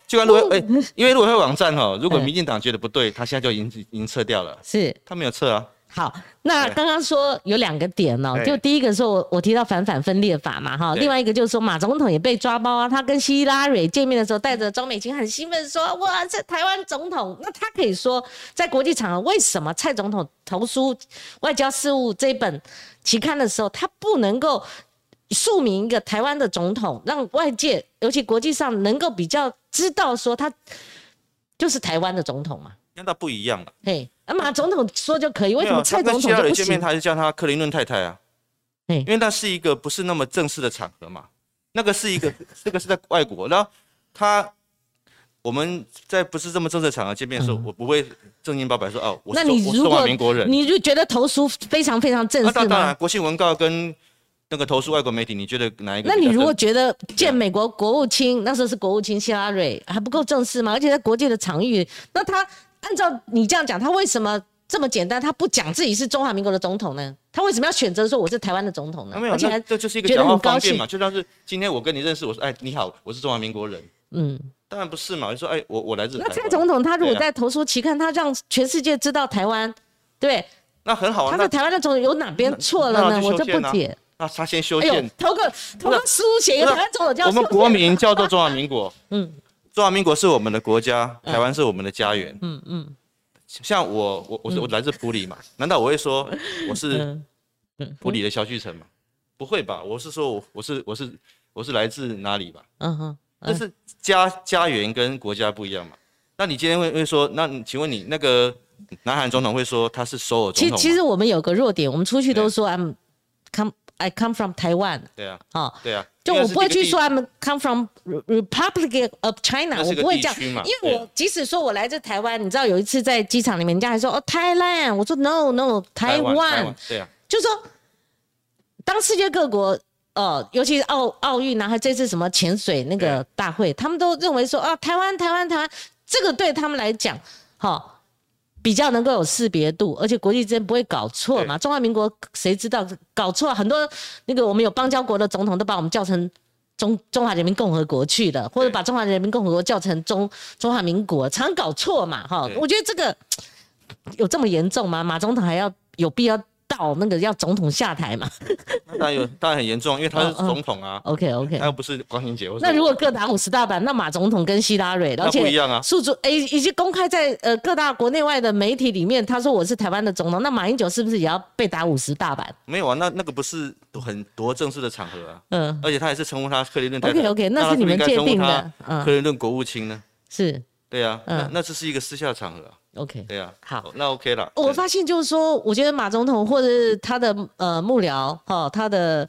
去看陆委会，哎，因为陆委会网站哈，如果嗯民进党觉得不对，他现在就已经已经撤掉了，是他没有撤啊，好，那对刚刚说有两个点哦，对就第一个说我我提到反反分裂法嘛哈，另外一个就是说马总统也被抓包啊，他跟希拉蕊见面的时候带着庄美琴很兴奋说哇这台湾总统，那他可以说在国际场合为什么蔡总统投书《外交事务》这本期刊的时候，他不能够署名一个台湾的总统，让外界尤其国际上能够比较知道说他就是台湾的总统嘛？那倒不一样了。嘿，啊马总统说就可以，为什么，蔡总统就不行拉蕊见面，？他就叫他克林顿太太啊，嘿因为那是一个不是那么正式的场合嘛，那个是一个，这个是在外国，然后他我们在不是这么正式的场合见面的时候，我不会正经八百说哦，我是你如果民国人，你就觉得投诉非常非常正式那当当然，国庆文告跟那个投诉外国媒体，你觉得哪一个那你？如果觉得见美国国务卿，那时候是国务卿希拉蕊还不够正式吗？而且在国际的场域，那他按照你这样讲，他为什么这么简单？他不讲自己是中华民国的总统呢？他为什么要选择说我是台湾的总统呢啊、？没有，而且这就是一个讲话觉得很高兴方便嘛，就像是今天我跟你认识，我说哎你好，我是中华民国人，嗯，当然不是嘛，我就说哎我我来自那蔡总统他如果在投书期刊，他让全世界知道台湾，对那很好啊，他那是台湾的总统有哪边错了呢？我这修宪啊不解。那他先修哎，，投个投个书写一个台湾总统叫我们国名叫做中华民国，嗯中华民国是我们的国家，台湾是我们的家园。嗯嗯像我，我我是我来自普里嘛，难道我会说 我是嗯嗯埔里的萧旭成吗？不会吧，我是说我我是我是我是来自哪里吧？嗯哼，但是家家园跟国家不一样嘛。那你今天会会说，那你请问你那个南韩总统会说他是首尔总统吗？其其实我们有个弱点，我们出去都说 I'm come I come from Taiwan，对啊，哦，对啊，就我不会去说 I'm come from Re- Republic of China，我不会这样，因为我即使说我来自台湾，你知道有一次在机场里面，人家还说哦 Thailand，我说 No No 台湾，对啊，就说当世界各国。呃，尤其是奥奥运啊，还这次什么潜水那个大会，他们都认为说啊，台湾台湾台湾，这个对他们来讲，哈、比较能够有识别度，而且国际之间不会搞错嘛。中华民国谁知道搞错？很多那个我们有邦交国的总统都把我们叫成中中华人民共和国去了，或者把中华人民共和国叫成中中华民国，常搞错嘛。哈，我觉得这个有这么严重吗？马总统还要有必要到那个要总统下台嘛那 当然有，当然很严重，因为他是总统啊，？OK OK 他。又不是光庭姐那如果各打五十大板，那马总统跟希拉蕊，而且不一样啊诉诸诶，已经公开在呃各大国内外的媒体里面，他说我是台湾的总统，那马英九是不是也要被打五十大板？没有啊，那那个不是很多正式的场合啊，嗯，而且他还是称呼他克林顿太太 OK，OK，那是你们界定的克林顿国务卿呢？是对啊，那嗯那这是一个私下的场合啊，OK。对啊，好那 OK 了。我发现就是说，我觉得马总统或者是他的呃幕僚哈、他的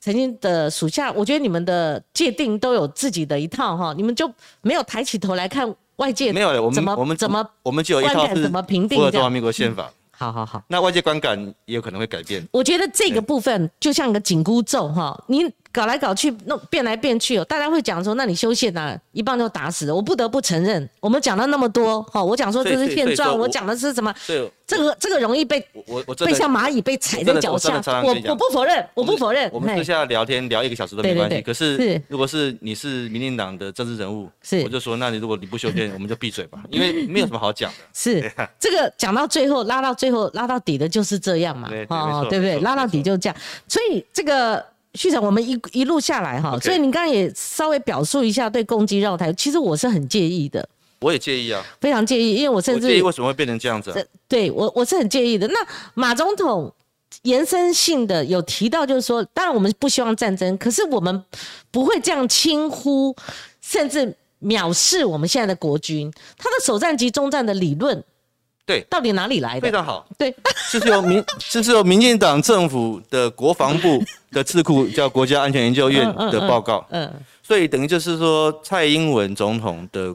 曾经的属下，我觉得你们的界定都有自己的一套哈、你们就没有抬起头来看外界没有了，我怎么们我们怎么我们就有一套是怎么评定中华民国宪法，好好好。那外界观感也有可能会改变。我觉得这个部分就像个紧箍咒哈，你搞来搞去，弄变来变去哦，大家会讲说，那你修宪啊，一棒就打死了。我不得不承认，我们讲了那么多哈，我讲说这是现状，我我讲的是什么，对这个这个容易被我我被像蚂蚁被踩在脚下我我不否认，我不否认，我们私下聊天聊一个小时都没关系。对对对可是是如果是你是民进党的政治人物，是我就说，那你如果你不修宪，我们就闭嘴吧，因为没有什么好讲的。是这个讲到最后拉到最后拉到底的就是这样嘛对，对不对？拉到底就这样，所以这个。旭长，我们一一路下来哈所以你刚刚也稍微表述一下对攻击绕台，其实我是很介意的，我也介意啊，非常介意，因为我甚我至介意为什么会变成这样子对我我是很介意的。那马总统延伸性的有提到，就是说，当然我们不希望战争，可是我们不会这样轻忽，甚至藐视我们现在的国军。他的首战及中战的理论对，到底哪里来的？非常好。对，就是由民，就是由民进党政府的国防部 的智库叫国家安全研究院嗯嗯的报告，嗯。所以等于就是说蔡英文总统的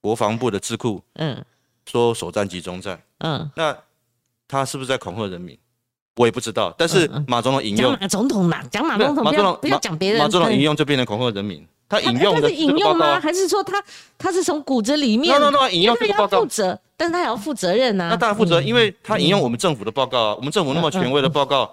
国防部的智库嗯。说首战集中战，嗯，那他是不是在恐吓人民？我也不知道，但是嗯嗯。马总统引用，讲马总统嘛，讲马总统，马总统不要讲别人。马总统引用就变成恐吓人民，他他引用他是引用吗？还是说他他是从骨子里面 No, no, no，引用因为他要这个报告负责，但是他也要负责任呐、那当然负责，嗯。因为他引用我们政府的报告啊，我们政府那么权威的报告，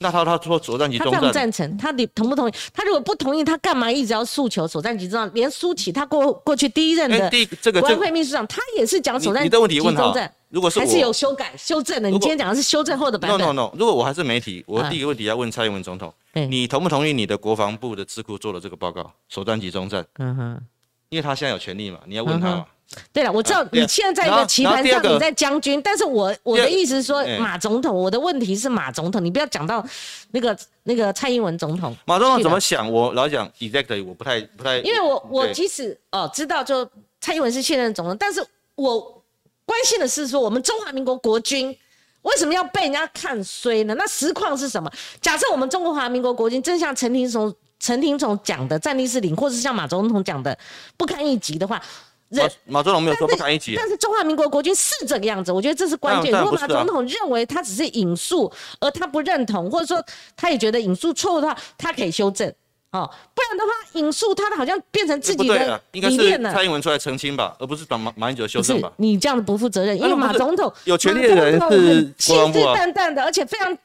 那他他说首战即他赞不赞成？他你同不同意？他如果不同意，他干嘛一直要诉求首战集中战？连苏起他过过去第一任哎，的第一这个国安会秘书长，他也是讲首战你你的问题集中战，，如果是还是有修改修正的。你今天讲的是修正后的版本 no 本。no no，如果我还是媒体，我嗯第一个问题要问蔡英文总统，对你同不同意你的国防部的智库做的这个报告首战集中战？嗯哼。因为他现在有权利嘛，你要问他嘛。对了，我知道你现在在棋盘上你在将军，但是我我的意思是说哎马总统，我的问题是马总统，你不要讲到那个那个蔡英文总统。马总统怎么想？我老实讲，exactly，我不太不太，因为我我即使哦知道就蔡英文是现任总统，但是我关心的是说我们中华民国国军为什么要被人家看衰呢？那实况是什么？假设我们中华民国国军真像陈廷松陈廷总讲的战力是零，或是像马总统讲的不堪一击的话，人马马总统没有说不堪一击啊，但是中华民国国军是这个样子，我觉得这是关键。如果马总统认为他只是引述，而他不认同，或者说他也觉得引述错误的话，他可以修正。哦，不然的话，引述他的好像变成自己的理念了。蔡英文出来澄清吧，而不是把马马英九修正吧？你这样子不负责任，因为马总统有权利的人是很信誓旦旦的，而且非常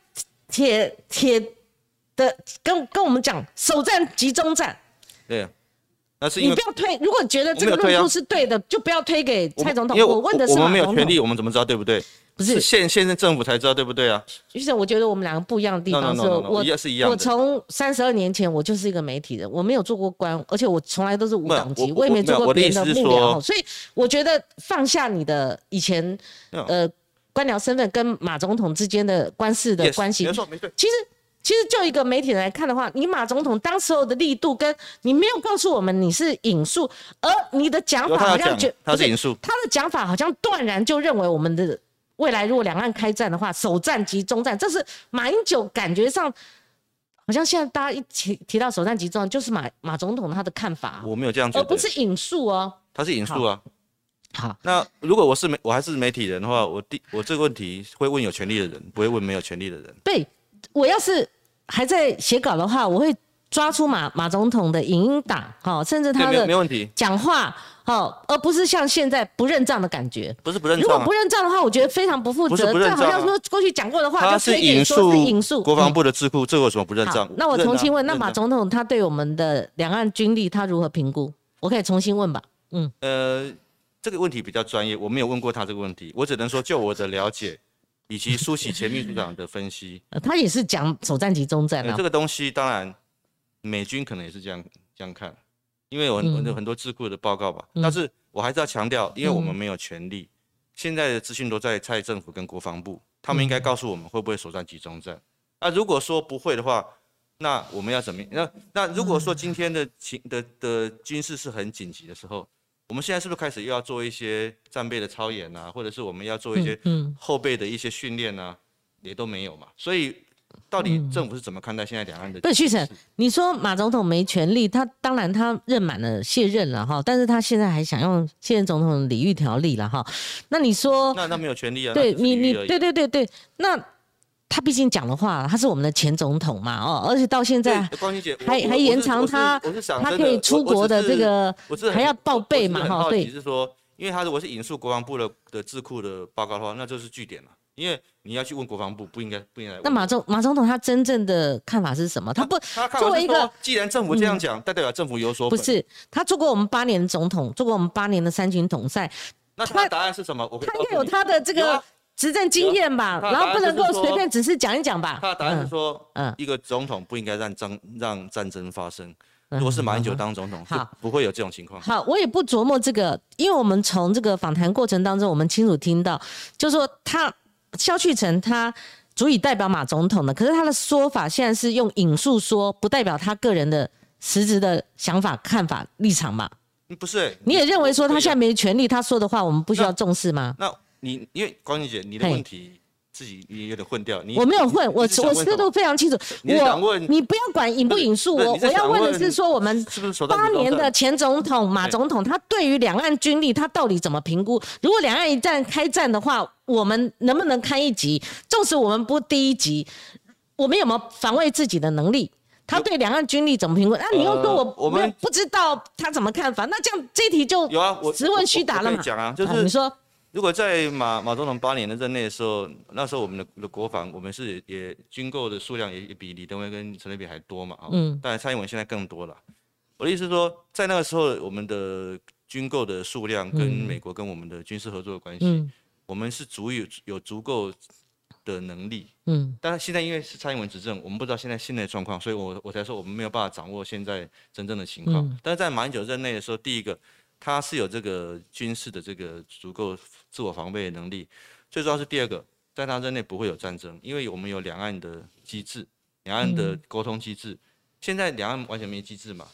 铁铁的跟跟我们讲首战集中战。对啊，那是因为你不要推，如果你觉得这个论述是对的，就不要推给蔡总统。我问的是我们没有权利，我们怎么知道对不对？不是现现任政府才知道对不对啊？于是我觉得我们两个不一样的地方是我我从三十二年前我就是一个媒体人，我没有做过官，而且我从来都是无党籍，我我也没做过别人的幕僚，所以我觉得放下你的以前呃官僚身份跟马总统之间的官事的关系没，错没错。其实。其实就一个媒体人来看的话，你马总统当时候的力度，跟你没有告诉我们你是引述，而你的讲法好像觉，不他是引述，他的讲法好像断然就认为我们的未来如果两岸开战的话，首战即中战，这是马英九感觉上好像现在大家一提提到首战集中，就是马马总统他的看法，我没有这样觉得，而不是引述哦。他是引述啊。好，那如果我是媒，我还是媒体人的话，我第我这个问题会问有权利的人，不会问没有权利的人。对，我要是还在写稿的话，我会抓出马马总统的影音档，哈，甚至他的讲话，好，而不是像现在不认账的感觉。不是不认账，如果不认账的话，我觉得非常不负责。这好像说过去讲过的话，他是引述引述国防部的智库，这为什么不认账？那我重新问，那马总统他对我们的两岸军力他如何评估？我可以重新问吧？嗯，呃。这个问题比较专业，我没有问过他这个问题，我只能说就我的了解，以及苏喜前秘书长的分析，他也是讲首战集中战啊。这个东西当然美军可能也是这样这样看，因为我有很多智库的报告吧。但是我还是要强调，因为我们没有权利，现在的资讯都在蔡政府跟国防部，他们应该告诉我们会不会首战集中战。那如果说不会的话，那我们要怎么？那那如果说今天的情的的军事是很紧急的时候。我们现在是不是开始又要做一些战备的操演啊，或者是我们要做一些后备的一些训练啊，也都没有嘛？所以到底政府是怎么看待现在两岸的？不是，旭晨，你说马总统没权利，他当然他任满了卸任了哈，但是他现在还想用现任总统的礼遇条例了哈。那你说，那那没有权利啊？对你你对对对对，那。他毕竟讲的话，他是我们的前总统嘛，哦，而且到现在还还延长他他可以出国的这个，还要报备嘛，哈，对。是说，因为他如果是引述国防部的的智库的报告的话，那就是据点了。因为你要去问国防部，不应该不应该。那马总马总统他真正的看法是什么？他不作为一个，既然政府这样讲，代表政府有所不是。他做过我们八年的总统，做过我们八年的三军统帅。那他的答案是什么？我他应该有他的这个。执政经验吧，然后不能够随便只是讲一讲吧。他的答案是说，嗯，一个总统不应该让战让战争发生。如果是马英九当总统，好，不会有这种情况。好，我也不琢磨这个，因为我们从这个访谈过程当中，我们清楚听到，就是说他萧旭成他足以代表马总统的，可是他的说法现在是用引述说，不代表他个人的实质的想法、看法、立场嘛？不是，你也认为说他现在没权利，他说的话我们不需要重视吗？那。你因为光妮姐，你的问题自己你有点混掉。你我没有混，我我思路非常清楚。我你不要管引不引述我，我要问的是说我们八年的前总统马总统，他对于两岸军力他到底怎么评估？如果两岸一战开战的话，我们能不能开一级？纵使我们不第一级，我们有没有防卫自己的能力？他对两岸军力怎么评估？那你又说我我们不知道他怎么看法？那这样这题就有啊，我直问虚答了嘛？讲啊，就是你说。如果在马马总统八年的任内的时候，那时候我们的的国防，我们是也军购的数量也也比李登辉跟陈水扁还多嘛，嗯，当然蔡英文现在更多了。我的意思是说，在那个时候，我们的军购的数量跟美国跟我们的军事合作的关系，我们是足有有足够的能力，嗯，但是现在因为是蔡英文执政，我们不知道现在现在的状况，所以我我才说我们没有办法掌握现在真正的情况。但是在马英九任内的时候，第一个。他是有这个军事的这个足够自我防备的能力，最重要是第二个，在他任内不会有战争，因为我们有两岸的机制，两岸的沟通机制。现在两岸完全没机制嘛？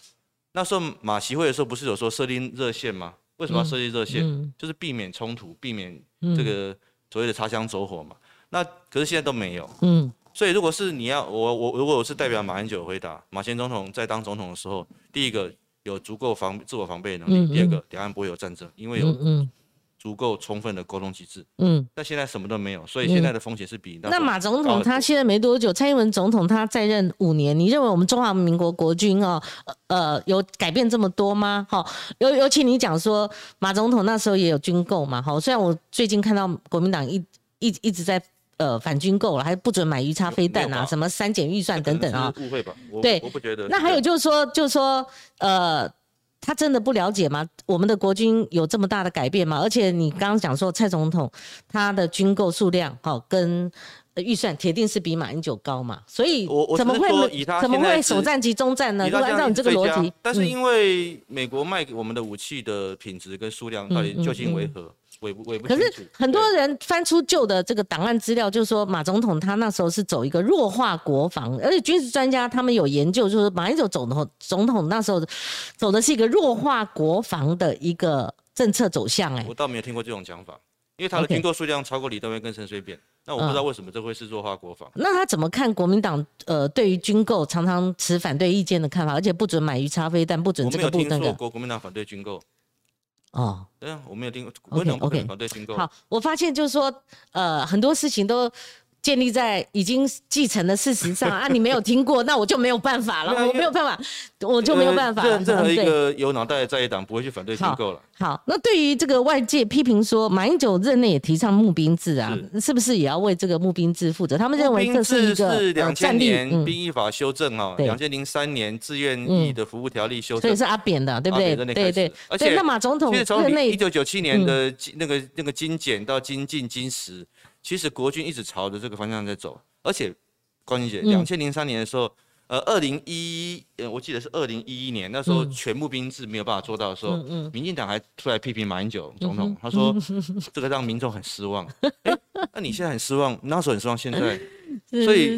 那时候马习会的时候不是有说设定热线吗？为什么要设立热线？就是避免冲突，避免这个所谓的擦枪走火嘛。那可是现在都没有。嗯。所以如果是你要我我如果我是代表马英九回答，马前总统在当总统的时候，第一个。有足够防自我防备能力。第二个，两岸不会有战争，因为有足够充分的沟通机制。嗯，但现在什么都没有，所以现在的风险是比那马总统他现在没多久，蔡英文总统他在任五年，你认为我们中华民国国军哦，呃，有改变这么多吗？好，尤尤其你讲说马总统那时候也有军购嘛，好，虽然我最近看到国民党一一一直在。呃，反军购了，还不准买鱼叉飞弹啊，什么删减预算等等啊？误会吧？对，我不觉得。那还有就是说，就是说，呃，他真的不了解吗？我们的国军有这么大的改变吗？而且你刚刚讲说，蔡总统他的军购数量，哈，跟预算铁定是比马英九高嘛？所以怎么会怎么会首战集中战呢？如果按照你这个逻辑，但是因为美国卖给我们的武器的品质跟数量到底究竟为何？可是很多人翻出旧的这个档案资料，就是说马总统他那时候是走一个弱化国防，而且军事专家他们有研究，就是马英九总统总统那时候走的是一个弱化国防的一个政策走向。哎，我倒没有听过这种讲法，因为他的军购数量超过李登辉跟陈水扁。那我不知道为什么这会是弱化国防。那他怎么看国民党呃对于军购常常持反对意见的看法，而且不准买鱼叉飞弹，不准这个不那个。国国民党反对军购。哦，对啊，我没有听国民党不反对。好，我发现就是说呃很多事情都。建立在已经继承的事实上 啊，你没有听过，那我就没有办法了，我没有办法，我就没有办法。任任何一个有脑袋的在野党不会去反对并购了。好，那对于这个外界批评说马英九任内也提倡募兵制啊，是不是也要为这个募兵制负责？他们认为这是一个两千年兵役法修正哦，两千零三年自愿役的服务条例修正，所以是阿扁的，对不对？对对。而且那马总统任内一九九七年的那个那个精简到精进精实。其实国军一直朝着这个方向在走，而且关心姐，两千零三年的时候，呃，二零一，呃，我记得是二零一一年，那时候全部兵制没有办法做到的时候，民进党还出来批评马英九总统，他说这个让民众很失望。那你现在很失望，那时候很失望，现在，所以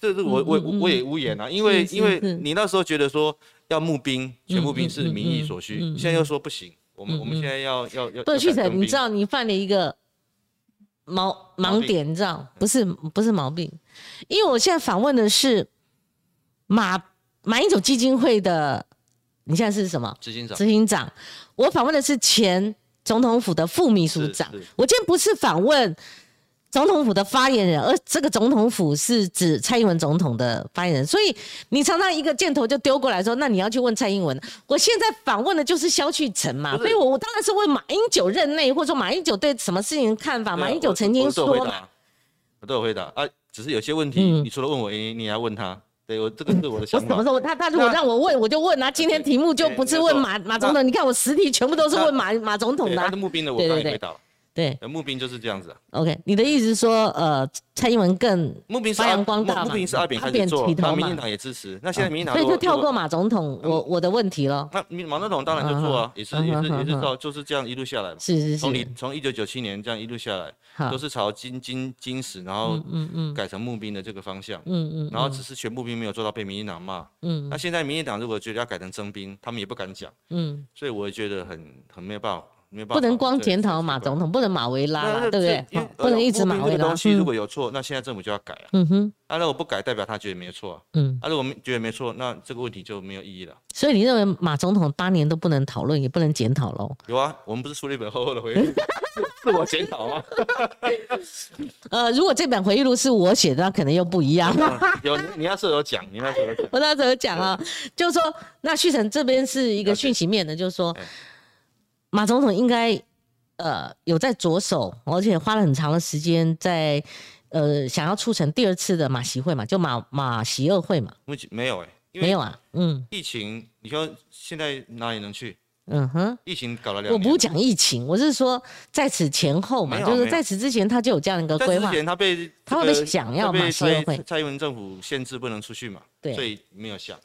这是我我我也无言啊，因为因为你那时候觉得说要募兵，全部兵是民意所需，现在又说不行，我们我们现在要要要。不，旭成，你知道你犯了一个。盲盲点，你知道不是不是毛病，因为我现在访问的是马马英九基金会的，你现在是什么？执行长？执行长，我访问的是前总统府的副秘书长，我今天不是访问。总统府的发言人，而这个总统府是指蔡英文总统的发言人，所以你常常一个箭头就丢过来说，那你要去问蔡英文。我现在访问的就是萧去成嘛，所以我我当然是问马英九任内，或者说马英九对什么事情看法。马英九曾经说，我都有回答啊，只是有些问题，你除了问我，你你要问他。对我这个是我的想法。我怎么说？他他如果让我问，我就问啊。今天题目就不是问马马总统，你看我实体全部都是问马马总统的。他的募兵的，我刚回答。对，募兵就是这样子。OK，你的意思是说，呃，蔡英文更募兵发扬光大募兵是阿扁开始做，那民进党也支持。那现在民进党所以就跳过马总统，我我的问题了。那马总统当然就做啊，也是也是也是照就是这样一路下来。是是是。从你从一九九七年这样一路下来，都是朝金金金史，然后嗯嗯改成募兵的这个方向。嗯嗯。然后只是全部兵没有做到被民进党骂。嗯。那现在民进党如果觉得要改成征兵，他们也不敢讲。嗯。所以我也觉得很很没有办法。不能光检讨马总统，不能马维拉，对不对？不能一直马维拉。东西如果有错，那现在政府就要改啊。嗯哼。啊，那我不改，代表他觉得没错啊。嗯。啊，如果觉得没错，那这个问题就没有意义了。所以你认为马总统八年都不能讨论，也不能检讨喽？有啊，我们不是出了一本厚厚的回忆录，自我检讨吗？呃，如果这本回忆录是我写的，那可能又不一样。有，你要是有讲，你那时候讲。我那时候讲啊，就是说，那旭成这边是一个讯息面的，就是说。马总统应该，呃，有在着手，而且花了很长的时间在，呃，想要促成第二次的马习会嘛，就马马习二会嘛。目前没有哎，没有啊，嗯。疫情，你说现在哪里能去？嗯哼。疫情搞了两。我不讲疫情，我是说在此前后嘛，就是在此之前他就有这样一个规划。之前他被他会被想要马习二会，蔡英文政府限制不能出去嘛，对，所以没有想。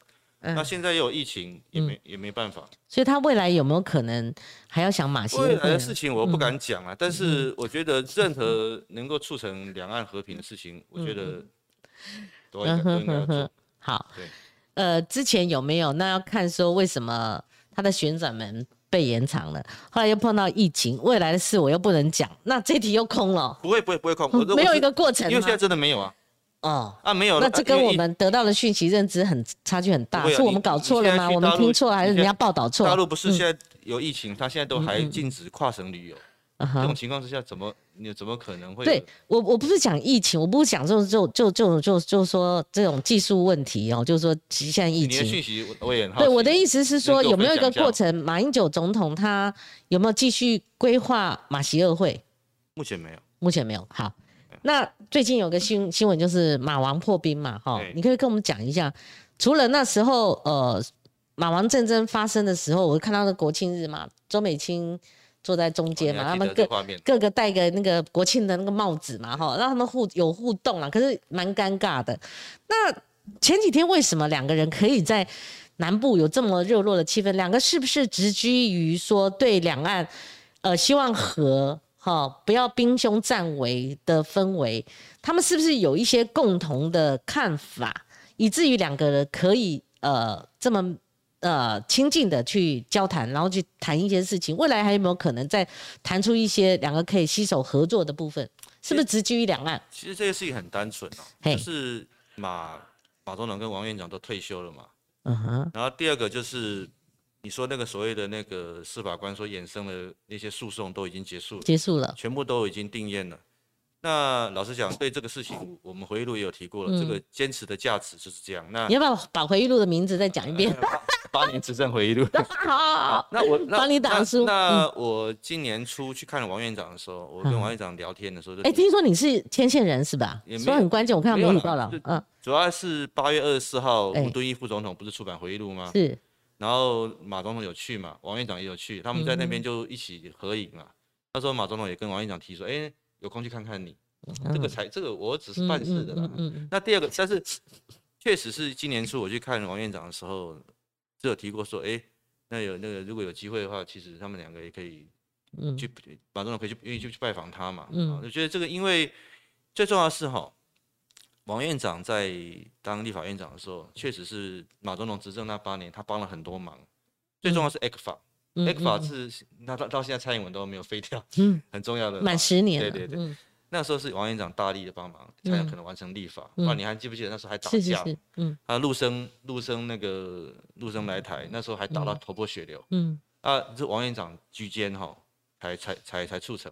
那现在又有疫情，也没也没办法。所以他未来有没有可能还要想马习未来的事情，我不敢讲啊。但是我觉得任何能够促成两岸和平的事情，我觉得都应该做。好，对，呃，之前有没有？那要看说为什么他的旋转门被延长了，后来又碰到疫情，未来的事我又不能讲，那这题又空了。不会，不会，不会空，没有一个过程，因为现在真的没有啊。哦啊，没有，那这跟我们得到的讯息认知很差距很大，是我们搞错了吗？我们听错还是人家报道错？大陆不是现在有疫情，他现在都还禁止跨省旅游，这种情况之下，怎么你怎么可能会？对我我不是讲疫情，我不是讲就就就就就就说这种技术问题哦，就是说极限疫情。你的讯息我也对我的意思是说，有没有一个过程？马英九总统他有没有继续规划马习二会？目前没有，目前没有。好。那最近有个新新闻，就是马王破冰嘛，哈，你可以跟我们讲一下。除了那时候，呃，马王战争发生的时候，我看到的国庆日嘛，周美青坐在中间嘛，他们各各个戴个那个国庆的那个帽子嘛，哈，让他们互有互动啊，可是蛮尴尬的。那前几天为什么两个人可以在南部有这么热络的气氛？两个是不是直居于说对两岸，呃，希望和？好，不要兵凶战危的氛围，他们是不是有一些共同的看法，以至于两个人可以呃这么呃亲近的去交谈，然后去谈一些事情？未来还有没有可能再谈出一些两个可以携手合作的部分？是不是直居于两岸？其实这个事情很单纯哦，嘿就是马马总统跟王院长都退休了嘛。嗯哼，然后第二个就是你说那个所谓的那个司法官所衍生的那些诉讼都已经结束了，结束了。全部都已经定验了。那老实讲，对这个事情，我们回忆录也有提过了，嗯这个坚持的价值就是这样。那你要不要把回忆录的名字再讲一遍？八年执政回忆录。好好好，那我那帮你打那书嗯那我今年初去看王院长的时候，我跟嗯王院长聊天的时候就，哎，听说你是牵线人是吧？也没有说很关键，我看到没有啦媒体报道就，嗯，主要是八月二十四号，哎吴敦义副总统不是出版回忆录吗？是，然后马总统有去嘛，王院长也有去，他们在那边就一起合影嘛。那时候马总统也跟王院长提说，哎，有空去看看你，这个才这个我只是办事的啦。那第二个，但是确实是今年初我去看王院长的时候，就有提过说，哎，那有那个如果有机会的话，其实他们两个也可以嗯去马总统可以去愿意去去拜访他嘛。我觉得这个因为最重要的是哈，王院长在当立法院长的时候，确实是马总统执政那八年，他帮了很多忙。最重要是 A 法嗯，A 法是那到到现在蔡英文都没有废掉，嗯很重要的满十年了，对对对，嗯那时候是王院长大力的帮忙，才有可能完成立法。不然你还记不记得那时候还打架？是是是，嗯啊，陆生陆生那个陆生来台，那时候还打到头破血流。嗯啊，这王院长居间哈，才才才才促成。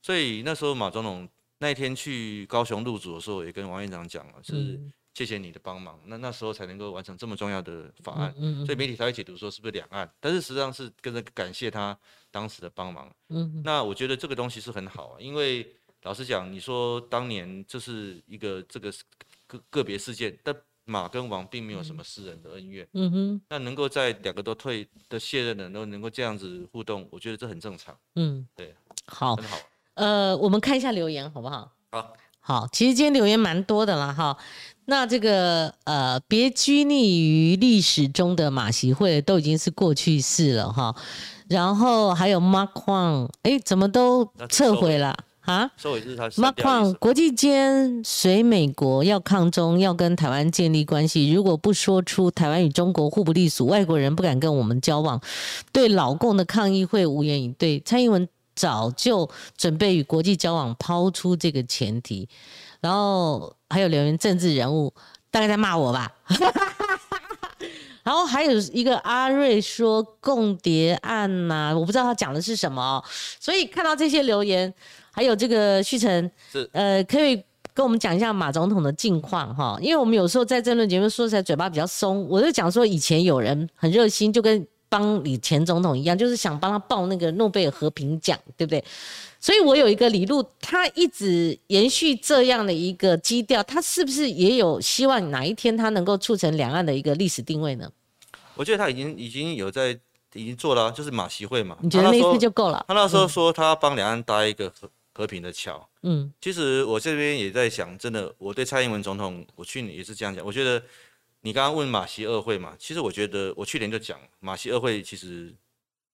所以那时候马总统那一天去高雄入主的时候，也跟王院长讲了，是嗯谢谢你的帮忙。那那时候才能够完成这么重要的法案。嗯所以媒体才会解读说是不是两岸，但是实际上是跟着感谢他当时的帮忙。嗯那我觉得这个东西是很好啊，因为老实讲，你说当年这是一个这个个个别事件，但马跟王并没有什么私人的恩怨。嗯哼那能够在两个都退的卸任的，都能够这样子互动，我觉得这很正常，嗯，对，好，很好。呃，我们看一下留言好不好？好，好，其实今天留言蛮多的啦哈。那这个呃，别拘泥于历史中的马习会都已经是过去式了哈。然后还有 Mark Huang，哎，怎么都撤回了啊？收尾是他删 Mark Huang，思国际间随美国要抗中，要跟台湾建立关系，如果不说出台湾与中国互不隶属，外国人不敢跟我们交往，对老共的抗议会无言以对。蔡英文早就准备与国际交往，抛出这个前提。然后还有留言政治人物，大概在骂我吧。然后还有一个阿瑞说共谍案呐、我不知道他讲的是什么哦、所以看到这些留言，还有这个旭晨，是呃，可以跟我们讲一下马总统的近况哈，因为我们有时候在争论节目说起来嘴巴比较松，我就讲说以前有人很热心，就跟帮李前总统一样，就是想帮他报那个诺贝尔和平奖，对不对？所以我有一个理路，他一直延续这样的一个基调，他是不是也有希望哪一天他能够促成两岸的一个历史定位呢？我觉得他已经已经有在已经做了啊、就是马习会嘛。你觉得那一次就够了？他那时候说他要帮两岸搭一个和和平的桥。嗯其实我这边也在想，真的，我对蔡英文总统，我去年也是这样讲。我觉得你刚刚问马习二会嘛，其实我觉得我去年就讲，马习二会其实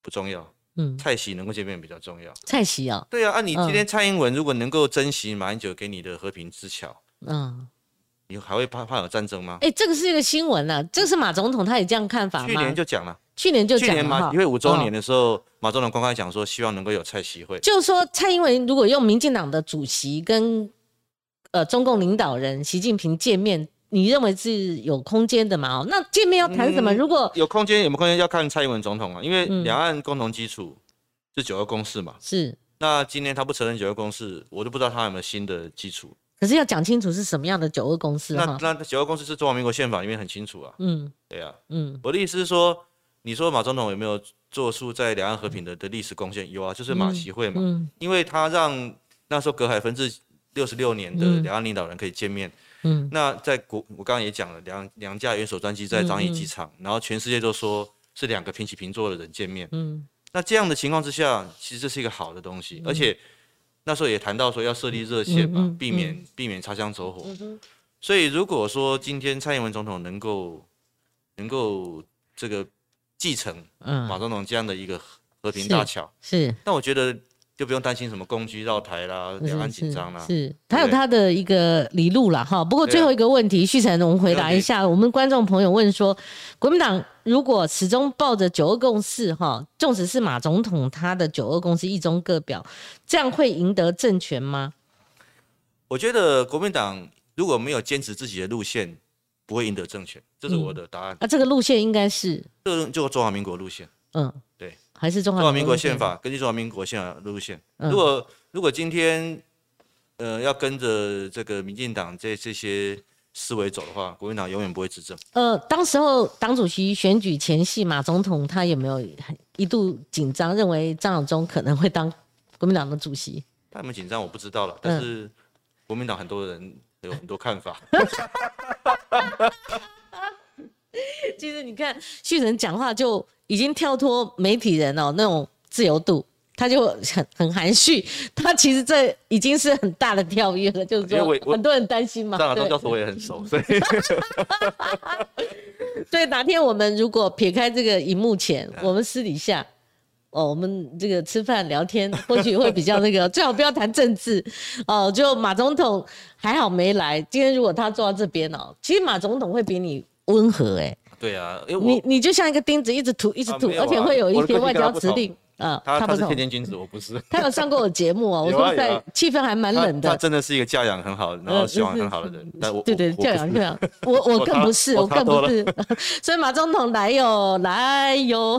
不重要，嗯，蔡习能够见面比较重要。蔡奇啊，对啊，啊，你嗯今天蔡英文如果能够珍惜马英九给你的和平之桥，嗯，你还会怕怕有战争吗？哎，这个是一个新闻啊，这个是马总统他也这样看法吗？去年就讲了，去年就去年讲了哈马因为五周年哦的时候，马总统公开讲说，希望能够有蔡习会。就是说，蔡英文如果用民进党的主席跟呃中共领导人习近平见面，你认为是有空间的嘛？哦，那见面要谈什么？嗯如果有空间有没有空间要看蔡英文总统啊，因为嗯两岸共同基础是九二共识嘛。是，那今天他不承认九二共识，我都不知道他有没有新的基础。可是要讲清楚是什么样的九二共识那。那九二共识是中华民国宪法里面很清楚啊。嗯对啊，嗯我的意思是说，你说马总统有没有做出在两岸和平的的历史贡献？有啊，就是马习会嘛，嗯因为他让那时候隔海分治六十六年的嗯两岸领导人可以见面。嗯。那在国，我刚刚也讲了，两两架元首专机在樟宜机场，然后全世界都说是两个平起平坐的人见面。嗯。那这样的情况之下，其实这是一个好的东西，而且那时候也谈到说要设立热线嘛，避免避免擦枪走火。所以如果说今天蔡英文总统能够能够这个继承马嗯，总统这样的一个和和平大桥，是。那我觉得就不用担心什么攻击绕台啦、两岸紧张啦。是，他有他的一个理路啦哈。不过最后一个问题，旭晨，我们回答一下。我们观众朋友问说，国民党如果始终抱着九二共识哈，纵使是马总统他的九二共识一中各表，这样会赢得政权吗？我觉得国民党如果没有坚持自己的路线，不会赢得政权，这是我的答案。啊，这个路线应该是，这就是中华民国路线。嗯，对，还是中华民国宪法，根据中华民国宪法路线。嗯如果如果今天呃要跟着这个民进党这这些思维走的话，国民党永远不会执政。呃，当时候党主席选举前夕，马总统他有没有很一度紧张，认为张亚中可能会当国民党的主席？他们紧张我不知道了，嗯但是国民党很多人有很多看法。其实你看旭晨讲话就已经跳脱媒体人哦那种自由度，他就很很含蓄，他其实这已经是很大的跳跃了，就是说很多人担心嘛，对张亚中教授我也很熟，所以 对，哪天我们如果撇开这个荧幕前，我们私底下。哦，我们这个吃饭聊天，或许会比较那个，最好不要谈政治。哦，就马总统还好没来，今天如果他坐到这边哦，其实马总统会比你温和哎、对啊，因为你你就像一个钉子，一直吐，一直吐，啊啊而且会有一些外交指令。啊，他他是不同天天君子，我不是。他有上过我节目 哦，我说在气氛还蛮冷的。他真的是一个教养很好，然后呃希望很好的人。但我对对，我我教养教养，我我更不是，我我更不是。所以马总统来哟，来哟。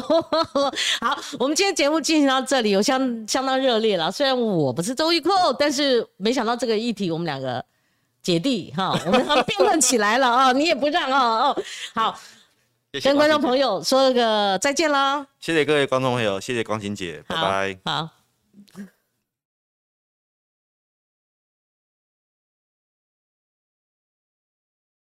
好，我们今天节目进行到这里，有相相当热烈了。虽然我不是周玉蔻，但是没想到这个议题我们两个姐弟哈，我们辩论起来了啊，你也不让哦哦。好，谢谢跟观众朋友说个再见啦。谢谢各位观众朋友，谢谢光晴姐，拜好拜。好。